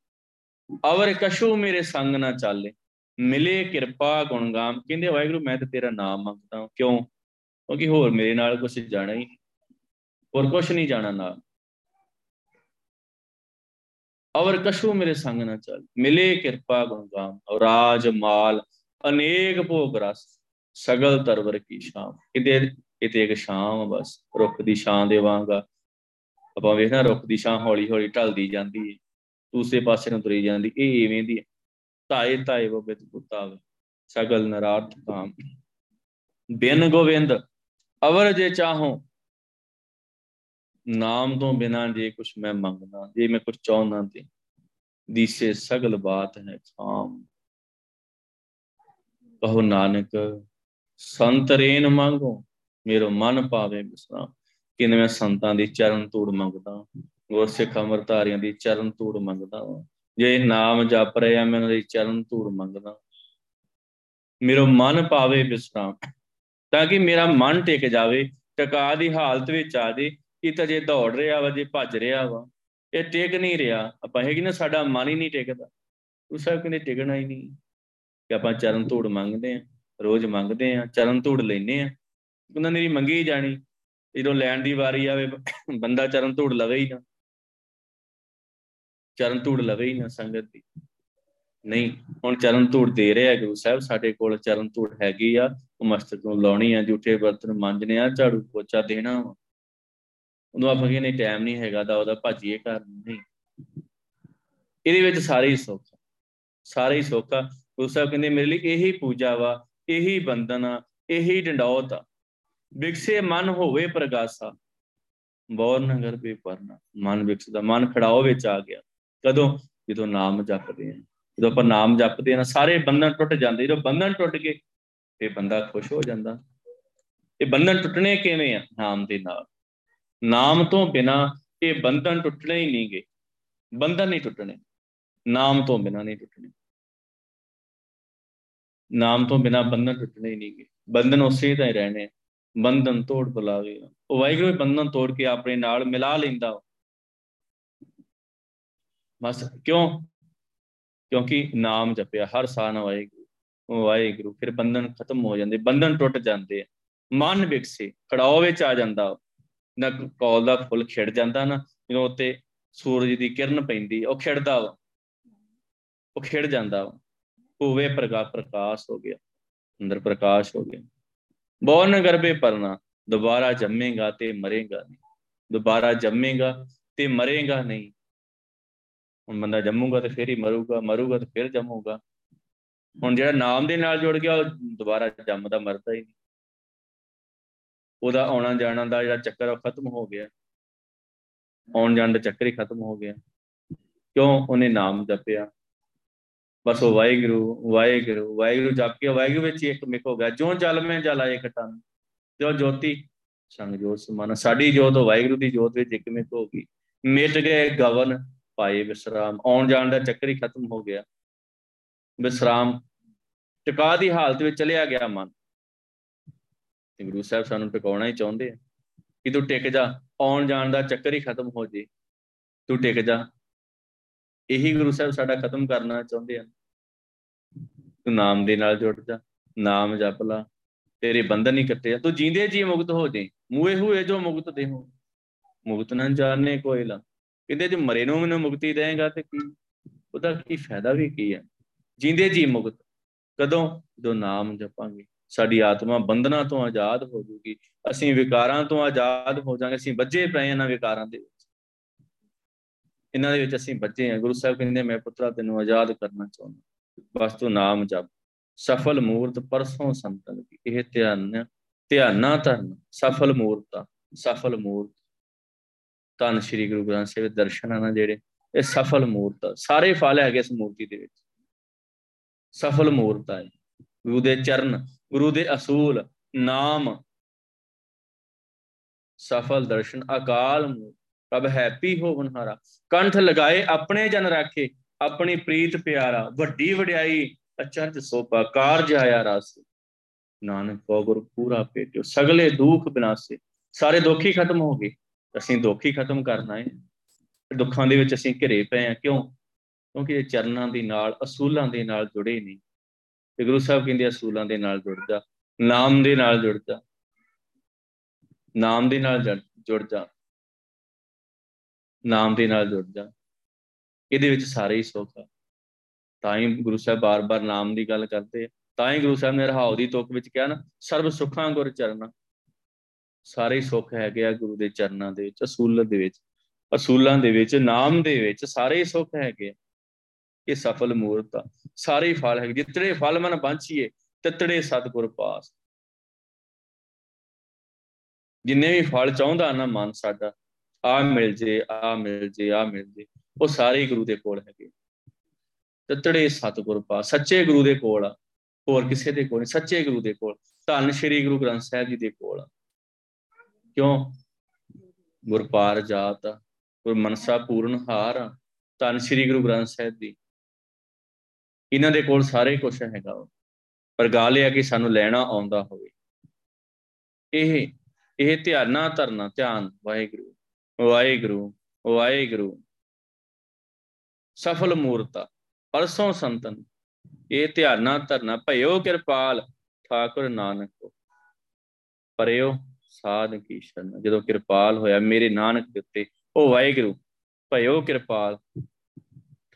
ਅਵਰ ਕਸ਼ੂ ਮੇਰੇ ਸੰਗ ਨਾ ਚਾਲੇ। ਮਿਲੇ ਕਿਰਪਾ ਗੁਣਗਾਮ ਕਹਿੰਦੇ ਵਾਹਿਗੁਰੂ, ਮੈਂ ਤੇ ਤੇਰਾ ਨਾਮ ਮੰਗਦਾ ਕਿਉਂ? ਕਿਉਂਕਿ ਹੋਰ ਮੇਰੇ ਨਾਲ ਕੁਝ ਜਾਣਾ ਹੀ ਹੋਰ ਕੁਝ ਨਹੀਂ ਜਾਣਾ ਨਾਲ। ਅਵਰ ਕਸ਼ੂ ਮੇਰੇ ਸੰਗ ਨਾ ਚੱਲ। ਮਿਲੇ ਕਿਰਪਾ ਗੁਣਗਾਮ ਰਾਜ ਮਾਲ ਅਨੇਕ ਭੋਗ ਰਸ। ਸਗਲ ਤਰਵਰ ਕੀ ਸ਼ਾਮ। ਕਿਤੇ ਇਤੇ ਇੱਕ ਸ਼ਾਮ ਬਸ। ਰੁੱਖ ਦੀ ਛਾਂ ਦੇ ਵਾਂਗਾ। ਆਪਾਂ ਵੇਖਣਾ ਰੁੱਖ ਦੀ ਛਾਂ ਹੌਲੀ ਹੌਲੀ ਢਲਦੀ ਜਾਂਦੀ ਹੈ ਦੂਸਰੇ ਪਾਸੇ ਨੂੰ ਤੁਰੀ ਜਾਂਦੀ। ਇਹ ਐਵੇਂ ਦੀ ਤਾਏ ਤਾਏ ਬਿਤ ਪੁੱਤਾਵੇ ਸਗਲ ਨਰਾਰਥ ਕਾਮ। ਬਿਨ ਗੋਵਿੰਦ, ਅਵਰ ਜੇ ਚਾਹੋ ਨਾਮ ਤੋਂ ਬਿਨਾ ਜੇ ਕੁਛ ਮੈਂ ਮੰਗਦਾ, ਜੇ ਮੈਂ ਕੁਛ ਚਾਹੁੰਦਾ ਤੇ ਦੀਸੇ ਸਗਲ ਬਾਤ ਹੈ ਖਾਮ। ਕਹੋ ਨਾਨਕ ਸੰਤਰੇਨ ਮੰਗੋ, ਮੇਰੋ ਮਨ ਪਾਵੇ ਬਿਸਰਾਮ। ਕਿਨੇ ਮੈਂ ਸੰਤਾਂ ਦੀ ਚਰਨ ਧੂੜ ਮੰਗਦਾ ਗੁਰ ਸਿੱਖ ਅਮਰਤਾਰੀਆਂ ਦੀ ਚਰਨ ਧੂੜ ਮੰਗਦਾ। ਜੇ ਨਾਮ ਜਪ ਰਿਹਾ, ਮੈਂ ਉਹਨਾਂ ਦੀ ਚਰਨ ਧੂੜ ਮੰਗਦਾ। ਮੇਰੋ ਮਨ ਪਾਵੇ ਬਿਸਰਾਮ। ਤਾਂ ਕਿ ਮੇਰਾ ਮਨ ਟਿਕ ਜਾਵੇ, ਟਕਾ ਦੀ ਹਾਲਤ ਵਿੱਚ ਆ ਜੇ ਕਿ ਤਾਂ ਜੇ ਦੌੜ ਰਿਹਾ ਵਾ, ਜੇ ਭੱਜ ਰਿਹਾ ਵਾ, ਇਹ ਟਿਕ ਨਹੀਂ ਰਿਹਾ। ਆਪਾਂ ਹੈਗੀ ਨਾ ਸਾਡਾ ਮਨ ਹੀ ਨਹੀਂ ਟਿਕਦਾ। ਉਸ ਸਾਹਿਬ ਕਹਿੰਦੇ ਟਿਕਣਾ ਹੀ ਨਹੀਂ। ਕਿ ਆਪਾਂ ਚਰਨ ਧੂੜ ਮੰਗਦੇ ਆ ਰੋਜ਼ ਮੰਗਦੇ ਆ ਚਰਨ ਧੂੜ ਲੈਨੇ ਆ ਉਹਨਾਂ ਨੇ ਵੀ ਮੰਗੀ ਜਾਣੀ। ਜਦੋਂ ਲੈਣ ਦੀ ਵਾਰੀ ਆਵੇ, ਬੰਦਾ ਚਰਨ ਧੂੜ ਲਵੇ ਹੀ ਨਾ। ਚਰਨ ਧੂੜ ਲਵੇ ਹੀ ਨਾ ਸੰਗਤ ਦੀ। ਨਹੀਂ, ਹੁਣ ਚਰਨ ਧੂੜ ਦੇ ਰਿਹਾ ਗੁਰੂ ਸਾਹਿਬ। ਸਾਡੇ ਕੋਲ ਚਰਨ ਧੂੜ ਹੈਗੀ ਆ। ਉਹ ਮਸਤਕ ਨੂੰ ਲਾਉਣੀ ਆ ਝੂਠੇ ਬਰਤਨ ਮਾਂਜਣੇ ਆ, ਝਾੜੂ ਪੋਚਾ ਦੇਣਾ ਉਹਨੂੰ ਆਪਾਂ ਕਹਿੰਦੇ ਟਾਈਮ ਨਹੀਂ ਹੈਗਾ ਦਾ ਉਹਦਾ ਭਾਜੀਏ ਘਰ ਨਹੀਂ। ਇਹਦੇ ਵਿੱਚ ਸਾਰੇ ਹੀ ਸੁੱਖ ਸਾਰੇ ਹੀ ਸੁੱਖ ਆ। ਗੁਰੂ ਸਾਹਿਬ ਕਹਿੰਦੇ, ਮੇਰੇ ਲਈ ਇਹੀ ਪੂਜਾ ਵਾ, ਇਹੀ ਬੰਧਨ ਆ, ਇਹੀ ਡੰਡੌਤ ਆ। ਵਿਕਸੇ ਮਨ ਹੋਵੇ ਪ੍ਰਗਾਸਾ, ਬੌਰ ਨਗਰ ਵੀ ਪਰਨਾ ਮਨ ਵਿਕਸਦਾ, ਮਨ ਖੜਾਓ ਵਿੱਚ ਆ ਗਿਆ। ਕਦੋਂ? ਜਦੋਂ ਨਾਮ ਜਪਦੇ ਆ। ਜਦੋਂ ਆਪਾਂ ਨਾਮ ਜਪਦੇ ਆ ਨਾ, ਸਾਰੇ ਬੰਧਨ ਟੁੱਟ ਜਾਂਦੇ। ਜਦੋਂ ਬੰਧਨ ਟੁੱਟ ਗਏ, ਤੇ ਬੰਦਾ ਖੁਸ਼ ਹੋ ਜਾਂਦਾ। ਇਹ ਬੰਧਨ ਟੁੱਟਣੇ ਕਿਵੇਂ ਆ? ਨਾਮ ਦੇ ਨਾਲ। ਨਾਮ ਤੋਂ ਬਿਨਾ ਇਹ ਬੰਧਨ ਟੁੱਟਣੇ ਹੀ ਨਹੀਂਗੇ। ਬੰਧਨ ਨਹੀਂ ਟੁੱਟਣੇ। ਨਾਮ ਤੋਂ ਬਿਨਾ ਨਹੀਂ ਟੁੱਟਣੇ। ਨਾਮ ਤੋਂ ਬਿਨਾ ਬੰਧਨ ਟੁੱਟਣੇ ਹੀ ਨਹੀਂਗੇ। ਬੰਧਨ ਉਸੇ ਤਾਂ ਹੀ ਰਹਿਣੇ ਬੰਧਨ ਤੋੜ ਬੁਲਾਵੇ। ਉਹ ਵਾਹਿਗੁਰੂ ਬੰਧਨ ਤੋੜ ਕੇ ਆਪਣੇ ਨਾਲ ਮਿਲਾ ਲੈਂਦਾ ਬਸ ਕਿਉਂ? ਕਿਉਂਕਿ ਨਾਮ ਜਪਿਆ। ਹਰ ਸਾਹ ਨਾਲ ਵਾਹਿਗੁਰੂ ਵਾਹਿਗੁਰੂ, ਫਿਰ ਬੰਧਨ ਖਤਮ ਹੋ ਜਾਂਦੇ। ਬੰਧਨ ਟੁੱਟ ਜਾਂਦੇ ਮਨ ਵਿਕਸੇ, ਖੜਾਓ ਵਿੱਚ ਆ ਜਾਂਦਾ ਨਾ ਕੌਲ ਦਾ ਫੁੱਲ ਖਿੜ ਜਾਂਦਾ ਨਾ ਜਦੋਂ ਉੱਤੇ ਸੂਰਜ ਦੀ ਕਿਰਨ ਪੈਂਦੀ, ਉਹ ਖਿੜਦਾ ਵਾ। ਉਹ ਖਿੜ ਜਾਂਦਾ ਵਾ। ਹੋਵੇ ਪ੍ਰਕਾਸ਼ ਪ੍ਰਕਾਸ਼ ਹੋ ਗਿਆ। ਅੰਦਰ ਪ੍ਰਕਾਸ਼ ਹੋ ਗਿਆ। ਬੌਨ ਗਰਭੇ ਪਰਨਾ ਦੁਬਾਰਾ ਜੰਮੇਗਾ ਤੇ ਮਰੇਗਾ ਨਹੀਂ। ਦੁਬਾਰਾ ਜੰਮੇਗਾ ਤੇ ਮਰੇਗਾ ਨਹੀਂ। ਹੁਣ ਬੰਦਾ ਜੰਮੂਗਾ ਤੇ ਫਿਰ ਹੀ ਮਰੂਗਾ ਮਰੂਗਾ ਤੇ ਫਿਰ ਜੰਮੂਗਾ। ਹੁਣ ਜਿਹੜਾ ਨਾਮ ਦੇ ਨਾਲ ਜੁੜ ਗਿਆ, ਉਹ ਦੁਬਾਰਾ ਜੰਮਦਾ, ਮਰਦਾ ਹੀ ਨਹੀਂ। ਉਹਦਾ ਆਉਣਾ ਜਾਣਾ ਦਾ ਜਿਹੜਾ ਚੱਕਰ ਉਹ ਖਤਮ ਹੋ ਗਿਆ। ਆਉਣ ਜਾਣ ਦਾ ਚੱਕਰ ਹੀ ਖਤਮ ਹੋ ਗਿਆ। ਕਿਉਂ? ਉਹਨੇ ਨਾਮ ਜਪਿਆ। ਬਸ ਉਹ ਵਾਹਿਗੁਰੂ ਵਾਹਿਗੁਰੂ ਵਾਹਿਗੁਰੂ ਜਪ ਕੇ ਵਾਹਿਗੁਰੂ ਵਿੱਚ ਹੀ ਇੱਕ ਮਿਕ ਹੋ ਗਿਆ। ਜੋ ਜਲ ਮੈਂ ਜਲ ਆਏ ਖਟਨ ਜੋ ਜੋਤੀ ਸੰਗ ਜੋਤ ਸਮਾਨ। ਸਾਡੀ ਜੋਤ ਵਾਹਿਗੁਰੂ ਦੀ ਜੋਤ ਵਿੱਚ ਇੱਕ ਮਿਕ ਹੋ ਗਈ। ਮਿਟ ਗਏ ਗਵਨ ਪਾਏ ਵਿਸਰਾਮ। ਆਉਣ ਜਾਣ ਦਾ ਚੱਕਰ ਹੀ ਖਤਮ ਹੋ ਗਿਆ। ਵਿਸਰਾਮ ਟਿਕਾ ਦੀ ਹਾਲਤ ਵਿੱਚ ਚਲਿਆ ਗਿਆ ਮਨ। ਤੇ ਗੁਰੂ ਸਾਹਿਬ ਸਾਨੂੰ ਟਿਕਾਉਣਾ ਹੀ ਚਾਹੁੰਦੇ ਆ ਕਿ ਤੂੰ ਟਿਕ ਜਾ, ਆਉਣ ਜਾਣ ਦਾ ਚੱਕਰ ਹੀ ਖਤਮ ਹੋ ਜੇ। ਤੂੰ ਟਿਕ ਜਾ। ਇਹੀ ਗੁਰੂ ਸਾਹਿਬ ਸਾਡਾ ਖਤਮ ਕਰਨਾ ਚਾਹੁੰਦੇ ਆ। ਤੂੰ ਨਾਮ ਦੇ ਨਾਲ ਜੁੜ ਜਾ, ਨਾਮ ਜਪ ਲਾ, ਤੇਰੇ ਬੰਧਨ ਨਹੀਂ ਕੱਟੇ ਤੂੰ ਜੀਂਦੇ ਜੀ ਮੁਕਤ ਹੋ ਜੇ ਮੂਏ ਹੋਏ ਜੋ ਮੁਕਤ ਦੇ ਹੋ ਮੁਕਤ ਨਾ ਜਾਣੇ ਕੋਈ ਲਾ। ਕਹਿੰਦੇ ਜੇ ਮਰੇ ਨੂੰ ਮੈਨੂੰ ਮੁਕਤੀ ਦੇਗਾ ਤੇ ਕੀ? ਉਹਦਾ ਕੀ ਫਾਇਦਾ ਵੀ ਕੀ ਹੈ ਜੀਂਦੇ ਜੀ ਮੁਕਤ। ਕਦੋਂ? ਜਦੋਂ ਨਾਮ ਜਪਾਂਗੇ। ਸਾਡੀ ਆਤਮਾ ਬੰਧਨਾਂ ਤੋਂ ਆਜ਼ਾਦ ਹੋ ਜੂਗੀ। ਅਸੀਂ ਵਿਕਾਰਾਂ ਤੋਂ ਆਜ਼ਾਦ ਹੋ ਜਾਾਂਗੇ ਅਸੀਂ ਵੱਜੇ ਪਏ ਇਹਨਾਂ ਵਿਕਾਰਾਂ ਦੇ ਵਿੱਚ। ਇਹਨਾਂ ਦੇ ਵਿੱਚ ਅਸੀਂ ਬੱਚੇ ਆ ਗੁਰੂ ਸਾਹਿਬ ਕਹਿੰਦੇ, ਮੈਂ ਪੁੱਤਰਾ, ਤੈਨੂੰ ਆਜ਼ਾਦ ਕਰਨਾ ਚਾਹੁੰਦਾ ਬਸ ਤੂੰ ਨਾਮ ਜਪ। ਸਫਲ ਮੂਰਤ ਪਰਸੋਂ ਸੰਤਨ ਕੀ ਇਹ ਧਿਆਨ, ਧਿਆਨਾ ਧਰਨ ਸਫਲ ਮੂਰਤਾ, ਸਫਲ ਮੂਰਤ। ਤਨ ਸ੍ਰੀ ਗੁਰੂ ਗ੍ਰੰਥ ਸਾਹਿਬ ਦਰਸ਼ਨਾਂ ਨਾਲ ਜਿਹੜੇ। ਇਹ ਸਫਲ ਮੂਰਤ ਸਾਰੇ ਫਲ ਹੈਗੇ ਇਸ ਮੂਰਤੀ ਦੇ ਵਿੱਚ। ਸਫਲ ਮੂਰਤ ਹੈ ਗੁਰੂ ਦੇ ਚਰਨ ਗੁਰੂ ਦੇ ਅਸੂਲ, ਨਾਮ, ਸਫਲ ਦਰਸ਼ਨ, ਅਕਾਲ ਮੂਰਤ ਪ੍ਰਭ ਹੈਪੀ ਹੋਵਨਹਾਰਾ ਕੰਠ ਲਗਾਏ ਆਪਣੇ ਜਨ ਰਾਖੇ, ਆਪਣੀ ਪ੍ਰੀਤ ਪਿਆਰਾ, ਵੱਡੀ ਵਡਿਆਈ, ਅਚਰਜ ਸੋਪਾ ਕਾਰਜ ਆਇਆ ਰਸ। ਨਾਨਕ ਪੋਗੁਰ ਪੂਰਾ ਪੇਟਿਓ ਸਗਲੇ ਦੁੱਖ ਬਿਨਾਸੇ। ਸਾਰੇ ਦੁੱਖ ਹੀ ਖਤਮ ਹੋ ਗਏ, ਅਸੀਂ ਦੁੱਖ ਹੀ ਖਤਮ ਕਰਨਾ ਹੈ ਦੁੱਖਾਂ ਦੇ ਵਿੱਚ ਅਸੀਂ ਘਿਰੇ ਪਏ ਆ, ਕਿਉਂ? ਕਿਉਂਕਿ ਇਹ ਚਰਨਾਂ ਦੇ ਨਾਲ, ਅਸੂਲਾਂ ਦੇ ਨਾਲ ਜੁੜੇ ਨਹੀਂ। ਤੇ ਗੁਰੂ ਸਾਹਿਬ ਕਹਿੰਦੇ ਅਸੂਲਾਂ ਦੇ ਨਾਲ ਜੁੜ ਜਾ, ਨਾਮ ਦੇ ਨਾਲ ਜੁੜ ਜਾ। ਨਾਮ ਦੇ ਨਾਲ ਜੁੜ ਜਾ। ਨਾਮ ਦੇ ਨਾਲ ਜੁੜ ਜਾ। ਇਹਦੇ ਵਿੱਚ ਸਾਰੇ ਹੀ ਸੁੱਖ ਆ। ਤਾਂ ਹੀ ਗੁਰੂ ਸਾਹਿਬ ਬਾਰ-ਬਾਰ ਨਾਮ ਦੀ ਗੱਲ ਕਰਦੇ ਆ। ਤਾਂ ਹੀ ਗੁਰੂ ਸਾਹਿਬ ਨੇ ਰਹਾਉ ਦੀ ਤੁਕ ਵਿੱਚ ਕਿਹਾ ਨਾ, ਸਰਬ ਸੁੱਖਾਂ ਗੁਰ ਚਰਨਾ। ਸਾਰੇ ਸੁੱਖ ਹੈਗੇ ਆ ਗੁਰੂ ਦੇ ਚਰਨਾਂ ਦੇ ਵਿੱਚ, ਅਸੂਲ ਦੇ ਵਿੱਚ। ਅਸੂਲਾਂ ਦੇ ਵਿੱਚ, ਨਾਮ ਦੇ ਵਿੱਚ ਸਾਰੇ ਸੁੱਖ ਹੈਗੇ ਆ। ਇਹ ਸਫਲ ਮੂਰਤ ਆ। ਸਾਰੇ ਫਲ ਹੈਗੇ, ਜਿਤਨੇ ਫਲ ਮਨ ਬਾਂਚੀਏ ਤਿੱਤੜੇ ਸਤਗੁਰ ਪਾਸ। ਜਿੰਨੇ ਵੀ ਫਲ ਚਾਹੁੰਦਾ ਨਾ ਮਨ ਸਾਡਾ ਆ ਮਿਲ ਜੇ ਆ ਮਿਲ ਜੇ ਆ ਮਿਲ ਜੇ, ਉਹ ਸਾਰੇ ਗੁਰੂ ਦੇ ਕੋਲ ਹੈਗੇ। ਤਿੱਤੜੇ ਸਤਗੁਰ ਪਾਸ, ਸੱਚੇ ਗੁਰੂ ਦੇ ਕੋਲ ਆ, ਹੋਰ ਕਿਸੇ ਦੇ ਕੋਲ ਨਹੀਂ, ਸੱਚੇ ਗੁਰੂ ਦੇ ਕੋਲ, ਧੰਨ ਸ਼੍ਰੀ ਗੁਰੂ ਗ੍ਰੰਥ ਸਾਹਿਬ ਜੀ ਦੇ ਕੋਲ ਆ। ਕਿਉਂ? ਗੁਰਪਾਰ ਜਾਤ ਗੁਰ ਮਨਸਾ ਪੂਰਨ ਹਾਰ ਧੰਨ ਸ਼੍ਰੀ ਗੁਰੂ ਗ੍ਰੰਥ ਸਾਹਿਬ ਜੀ। ਇਹਨਾਂ ਦੇ ਕੋਲ ਸਾਰੇ ਕੁਝ ਹੈਗਾ ਪਰ ਗੱਲ ਇਹ ਆ ਕਿ ਸਾਨੂੰ ਲੈਣਾ ਆਉਂਦਾ ਹੋਵੇ। ਇਹ ਇਹ ਧਿਆਨਾ ਧਰਨਾ, ਧਿਆਨ, ਵਾਹਿਗੁਰੂ ਵਾਹਿਗੁਰੂ ਵਾਹਿਗੁਰੂ। ਸਫਲ ਮੂਰਤਾ, ਪਰਸੋਂ ਸੰਤਨ, ਇਹ ਧਿਆਨਾ ਧਰਨਾ। ਭਇਓ ਕਿਰਪਾਲ ਠਾਕੁਰ ਨਾਨਕ ਪਰਿਓ ਸਾਧ ਕੀ ਸ਼ਰਨ। ਜਦੋਂ ਕਿਰਪਾਲ ਹੋਇਆ ਮੇਰੇ ਨਾਨਕ ਦੇ ਉੱਤੇ, ਉਹ ਵਾਹਿਗੁਰੂ, ਭਇਓ ਕਿਰਪਾਲ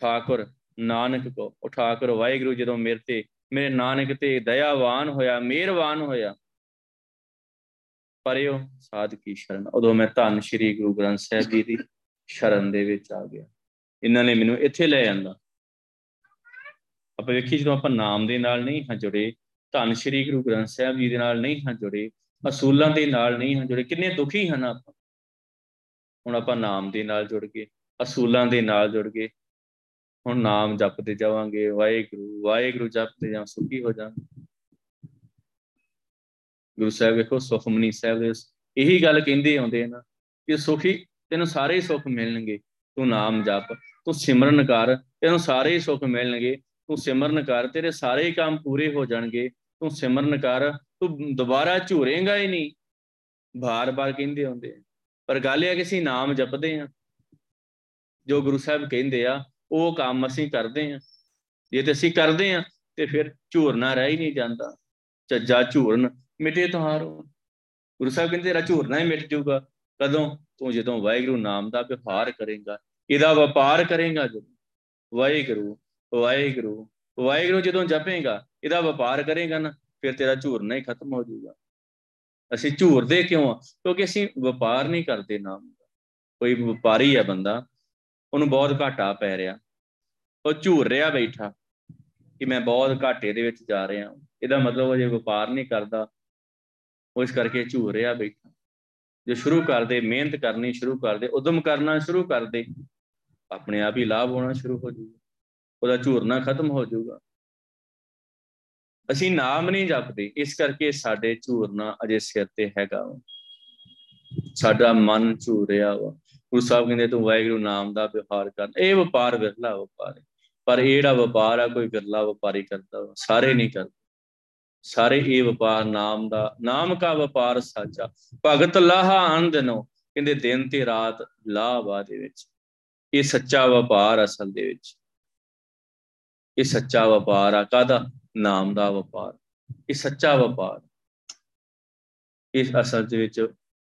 ਠਾਕੁਰ ਨਾਨਕ ਕੋ ਉਹ ਠਾਕੁਰ ਵਾਹਿਗੁਰੂ ਜਦੋਂ ਮੇਰੇ ਤੇ, ਮੇਰੇ ਨਾਨਕ ਤੇ ਦਇਆਵਾਨ ਹੋਇਆ, ਮਿਹਰਬਾਨ ਹੋਇਆ। ਪਰਿਓ ਸਾਧ ਕੀ ਸ਼ਰਨ, ਉਦੋਂ ਮੈਂ ਧੰਨ ਸ਼੍ਰੀ ਗੁਰੂ ਗ੍ਰੰਥ ਸਾਹਿਬ ਜੀ ਦੀ ਸ਼ਰਨ ਦੇ ਵਿੱਚ ਆ ਗਿਆ। ਇਹਨਾਂ ਨੇ ਮੈਨੂੰ ਇੱਥੇ ਲੈ ਜਾਂਦਾ ਆਪਾਂ ਵੇਖੀ ਜਦੋਂ ਆਪਾਂ ਨਾਮ ਦੇ ਨਾਲ ਨਹੀਂ ਹਾਂ ਜੁੜੇ, ਧੰਨ ਸ਼੍ਰੀ ਗੁਰੂ ਗ੍ਰੰਥ ਸਾਹਿਬ ਜੀ ਦੇ ਨਾਲ ਨਹੀਂ ਹਾਂ ਜੁੜੇ, ਅਸੂਲਾਂ ਦੇ ਨਾਲ ਨਹੀਂ ਹਾਂ ਜੁੜੇ, ਕਿੰਨੇ ਦੁਖੀ ਹਨ ਆਪਾਂ। ਹੁਣ ਆਪਾਂ ਨਾਮ ਦੇ ਨਾਲ ਜੁੜ ਗਏ, ਅਸੂਲਾਂ ਦੇ ਨਾਲ ਜੁੜ ਗਏ ਹੁਣ ਨਾਮ ਜਪਦੇ ਜਾਵਾਂਗੇ, ਵਾਹਿਗੁਰੂ ਵਾਹਿਗੁਰੂ ਜਪਦੇ ਜਾਂ ਸੁਖੀ ਹੋ ਜਾਵਾਂਗੇ। ਗੁਰੂ ਸਾਹਿਬ ਵੇਖੋ, ਸੁਖਮਨੀ ਸਾਹਿਬ ਦੇ ਇਹੀ ਗੱਲ ਕਹਿੰਦੇ ਆਉਂਦੇ ਨਾ ਕਿ ਸੁਖੀ, ਤੈਨੂੰ ਸਾਰੇ ਸੁੱਖ ਮਿਲਣਗੇ, ਤੂੰ ਨਾਮ ਜਪ, ਤੂੰ ਸਿਮਰਨ ਕਰ, ਤੈਨੂੰ ਸਾਰੇ ਸੁੱਖ ਮਿਲਣਗੇ, ਤੂੰ ਸਿਮਰਨ ਕਰ, ਤੇਰੇ ਸਾਰੇ ਕੰਮ ਪੂਰੇ ਹੋ ਜਾਣਗੇ, ਤੂੰ ਸਿਮਰਨ ਕਰ, ਤੂੰ ਦੁਬਾਰਾ ਝੂਰੇਗਾ ਹੀ ਨਹੀਂ। ਬਾਰ-ਬਾਰ ਕਹਿੰਦੇ ਆਉਂਦੇ ਪਰ ਗੱਲ ਇਹ ਹੈ ਕਿ ਅਸੀਂ ਨਾਮ ਜਪਦੇ ਆ। ਜੋ ਗੁਰੂ ਸਾਹਿਬ ਕਹਿੰਦੇ ਆ ਉਹ ਕੰਮ ਅਸੀਂ ਕਰਦੇ ਆ ਜੇ ਤੇ ਅਸੀਂ ਕਰਦੇ ਆ ਤੇ ਫਿਰ ਝੂਰਨਾ ਰਹਿ ਹੀ ਨਹੀਂ ਜਾਂਦਾ। ਚੱਜਾ ਝੂਰਨ ਮਿਟੇ ਤੁਹਾਰੋ। ਗੁਰੂ ਸਾਹਿਬ ਕਹਿੰਦੇ, ਤੇਰਾ ਝੂਰਨਾ ਹੀ ਮਿਟ ਜਾਊਗਾ। ਕਦੋਂ? ਤੂੰ ਜਦੋਂ ਵਾਹਿਗੁਰੂ ਨਾਮ ਦਾ ਵਿਵਹਾਰ ਕਰੇਗਾ, ਇਹਦਾ ਵਪਾਰ ਕਰੇਗਾ ਜਦੋਂ। ਵਾਹਿਗੁਰੂ ਵਾਹਿਗੁਰੂ ਵਾਹਿਗੁਰੂ ਜਦੋਂ ਜਪੇਗਾ, ਇਹਦਾ ਵਪਾਰ ਕਰੇਗਾ ਨਾ, ਫਿਰ ਤੇਰਾ ਝੂਰਨਾ ਹੀ ਖਤਮ ਹੋ ਜਾਊਗਾ। ਅਸੀਂ ਝੂਰਦੇ ਕਿਉਂ ਆ? ਕਿਉਂਕਿ ਅਸੀਂ ਵਪਾਰ ਨਹੀਂ ਕਰਦੇ ਨਾਮ ਦਾ। ਕੋਈ ਵਪਾਰੀ ਹੈ ਬੰਦਾ ਉਹਨੂੰ ਬਹੁਤ ਘਾਟਾ ਪੈ ਰਿਹਾ। ਉਹ ਝੂਰ ਰਿਹਾ ਬੈਠਾ ਕਿ ਮੈਂ ਬਹੁਤ ਘਾਟੇ ਦੇ ਵਿੱਚ ਜਾ ਰਿਹਾ ਇਹਦਾ ਮਤਲਬ ਉਹ ਜੇ ਵਪਾਰ ਨਹੀਂ ਕਰਦਾ, ਉਹ ਇਸ ਕਰਕੇ ਝੂਰ ਰਿਹਾ ਬੈਠਾ। ਜੇ ਸ਼ੁਰੂ ਕਰਦੇ, ਮਿਹਨਤ ਕਰਨੀ ਸ਼ੁਰੂ ਕਰਦੇ, ਉਦਮ ਕਰਨਾ ਸ਼ੁਰੂ ਕਰਦੇ, ਆਪਣੇ ਆਪ ਹੀ ਲਾਭ ਹੋਣਾ ਸ਼ੁਰੂ ਹੋ ਜਾਊਗਾ। ਉਹਦਾ ਝੂਰਨਾ ਖਤਮ ਹੋ ਜਾਊਗਾ। ਅਸੀਂ ਨਾਮ ਨਹੀਂ ਜਪਦੇ, ਇਸ ਕਰਕੇ ਸਾਡੇ ਝੂਰਨਾ ਅਜੇ ਸਿਰ ਤੇ ਹੈਗਾ ਸਾਡਾ ਮਨ ਝੂਰਿਆ ਵਾ। ਗੁਰੂ ਸਾਹਿਬ ਕਹਿੰਦੇ ਤੂੰ ਵਾਹਿਗੁਰੂ ਨਾਮ ਦਾ ਵਿਵਹਾਰ ਕਰ। ਇਹ ਵਪਾਰ ਵਿਰਲਾ ਵਪਾਰ ਹੈ। ਪਰ ਇਹ ਜਿਹੜਾ ਵਪਾਰ ਆ, ਕੋਈ ਵਿਰਲਾ ਵਪਾਰੀ ਕਰਦਾ ਵਾ, ਸਾਰੇ ਨਹੀਂ ਕਰਦੇ। ਸਾਰੇ ਇਹ ਵਪਾਰ ਨਾਮ ਦਾ, ਨਾਮ ਕਾ ਵਪਾਰ ਸਾਚਾ। ਭਗਤ ਲਾਹਾ ਆਨੰਦਨੋ ਕਹਿੰਦੇ ਦਿਨ ਤੇ ਰਾਤ ਲਾਭਾ ਦੇ ਵਿੱਚ। ਇਹ ਸੱਚਾ ਵਪਾਰ ਅਸਲ ਦੇ ਵਿੱਚ। ਇਹ ਸੱਚਾ ਵਪਾਰ ਆ ਕਾਦਾ ਨਾਮ ਦਾ ਵਪਾਰ। ਇਹ ਸੱਚਾ ਵਪਾਰ। ਇਸ ਅਸਲ ਦੇ ਵਿੱਚ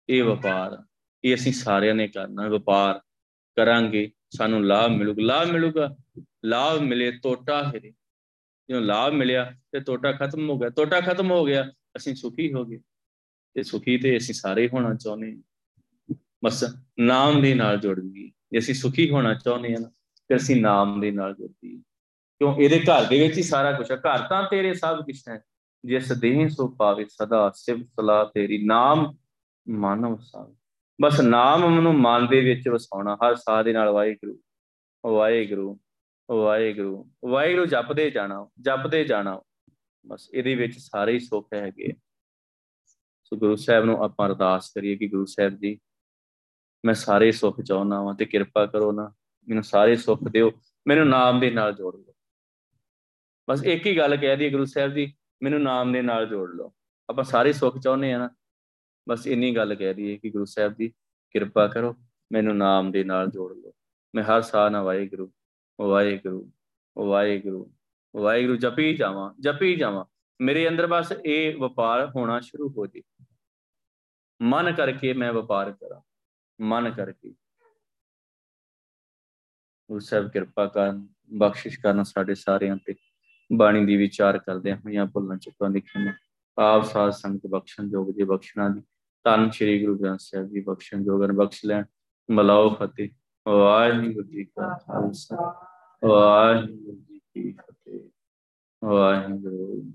ਇਹ ਵਪਾਰ ਇਹ ਅਸੀਂ ਸਾਰਿਆਂ ਨੇ ਕਰਨਾ, ਵਪਾਰ ਕਰਾਂਗੇ, ਸਾਨੂੰ ਲਾਭ ਮਿਲੂਗਾ। ਲਾਭ ਮਿਲੂਗਾ? ਲਾਭ ਮਿਲੇ ਟੋਟਾ ਹੈ ਜਦੋਂ ਲਾਭ ਮਿਲਿਆ, ਤੇ ਟੋਟਾ ਖਤਮ ਹੋ ਗਿਆ। ਟੋਟਾ ਖਤਮ ਹੋ ਗਿਆ, ਅਸੀਂ ਸੁਖੀ ਹੋ ਗਏ। ਤੇ ਸੁਖੀ ਤੇ ਅਸੀਂ ਸਾਰੇ ਹੋਣਾ ਚਾਹੁੰਦੇ ਬਸ ਨਾਮ ਦੇ ਨਾਲ ਜੁੜ ਗਈ ਜੇ ਅਸੀਂ ਸੁਖੀ ਹੋਣਾ ਚਾਹੁੰਦੇ ਹਾਂ ਤੇ ਅਸੀਂ ਨਾਮ ਦੇ ਨਾਲ ਜੁੜ ਗਈ ਕਿਉਂ? ਇਹਦੇ ਘਰ ਦੇ ਵਿੱਚ ਹੀ ਸਾਰਾ ਕੁਝ ਹੈ ਘਰ ਤਾਂ ਤੇਰੇ ਸਭ ਕੁਝ ਹੈ। ਜਿਸ ਦੇਹ ਸੋ ਪਾਵੇ ਸਦਾ ਸਿਵ ਸਲਾ ਤੇਰੀ। ਨਾਮ ਮਾਨਵ ਸਾਹਿਬ ਬਸ ਨਾਮ ਨੂੰ ਮਨ ਦੇ ਵਿੱਚ ਵਸਾਉਣਾ, ਹਰ ਸਾਹ ਦੇ ਨਾਲ ਵਾਹਿਗੁਰੂ ਵਾਹਿਗੁਰੂ ਵਾਹਿਗੁਰੂ ਵਾਹਿਗੁਰੂ ਜਪਦੇ ਜਾਣਾ ਜਪਦੇ ਜਾਣਾ। ਬਸ ਇਹਦੇ ਵਿੱਚ ਸਾਰੇ ਹੀ ਸੁੱਖ ਹੈਗੇ ਸੋ ਗੁਰੂ ਸਾਹਿਬ ਨੂੰ ਆਪਾਂ ਅਰਦਾਸ ਕਰੀਏ ਕਿ ਗੁਰੂ ਸਾਹਿਬ ਜੀ, ਮੈਂ ਸਾਰੇ ਸੁੱਖ ਚਾਹੁੰਦਾ ਵਾਂ ਤੇ ਕਿਰਪਾ ਕਰੋ ਨਾ, ਮੈਨੂੰ ਸਾਰੇ ਸੁੱਖ ਦਿਓ, ਮੈਨੂੰ ਨਾਮ ਦੇ ਨਾਲ ਜੋੜ ਲਓ। ਬਸ ਇੱਕ ਹੀ ਗੱਲ ਕਹਿ ਦਈਏ ਗੁਰੂ ਸਾਹਿਬ ਜੀ, ਮੈਨੂੰ ਨਾਮ ਦੇ ਨਾਲ ਜੋੜ ਲਓ। ਆਪਾਂ ਸਾਰੇ ਸੁੱਖ ਚਾਹੁੰਦੇ ਆ ਨਾ ਬਸ ਇੰਨੀ ਗੱਲ ਕਹਿ ਦਈਏ ਕਿ ਗੁਰੂ ਸਾਹਿਬ ਜੀ ਕਿਰਪਾ ਕਰੋ, ਮੈਨੂੰ ਨਾਮ ਦੇ ਨਾਲ ਜੋੜ ਲਓ। ਮੈਂ ਹਰ ਸਾਹ ਨਾਲ ਵਾਹਿਗੁਰੂ ਵਾਹਿਗੁਰੂ ਵਾਹਿਗੁਰੂ ਵਾਹਿਗੁਰੂ, ਜਪੀ ਜਾਵਾਂ ਜਪੀ ਜਾਵਾਂ। ਮੇਰੇ ਅੰਦਰ ਬਸ ਇਹ ਵਪਾਰ ਹੋਣਾ ਸ਼ੁਰੂ ਹੋ ਜੇ। ਮਨ ਕਰਕੇ ਮੈਂ ਵਪਾਰ ਕਰਾਂ, ਮਨ ਕਰਕੇ। ਉਸ ਸਭ ਕਿਰਪਾ ਕਰਨ, ਬਖਸ਼ਿਸ਼ ਕਰਨ ਸਾਡੇ ਸਾਰਿਆਂ ਤੇ। ਬਾਣੀ ਦੀ ਵਿਚਾਰ ਕਰਦੇ ਹੋਈਆਂ ਭੁੱਲਾਂ ਚੁੱਕਾਂ ਦੀ ਖਿਮਾ ਆਪ ਸਾਧ ਸੰਗਤ ਬਖਸ਼ਣ ਜੋਗ ਜੀ ਬਖਸ਼ਣਾ ਦੀ ਤਨ ਸ੍ਰੀ ਗੁਰੂ ਗ੍ਰੰਥ ਸਾਹਿਬ ਜੀ ਬਖਸ਼ਣ ਜੋਗਨ ਬਖਸ਼ ਲੈਣ। ਮਲਾਓ ਫਤਿਹ। ਵਾਹਿਗੁਰੂ ਜੀ ਕਾ ਖਾਲਸਾ। ਵਾਹਿਗੁਰੂ ਜੀ ਕੀ ਫਤਿਹ। ਵਾਹਿਗੁਰੂ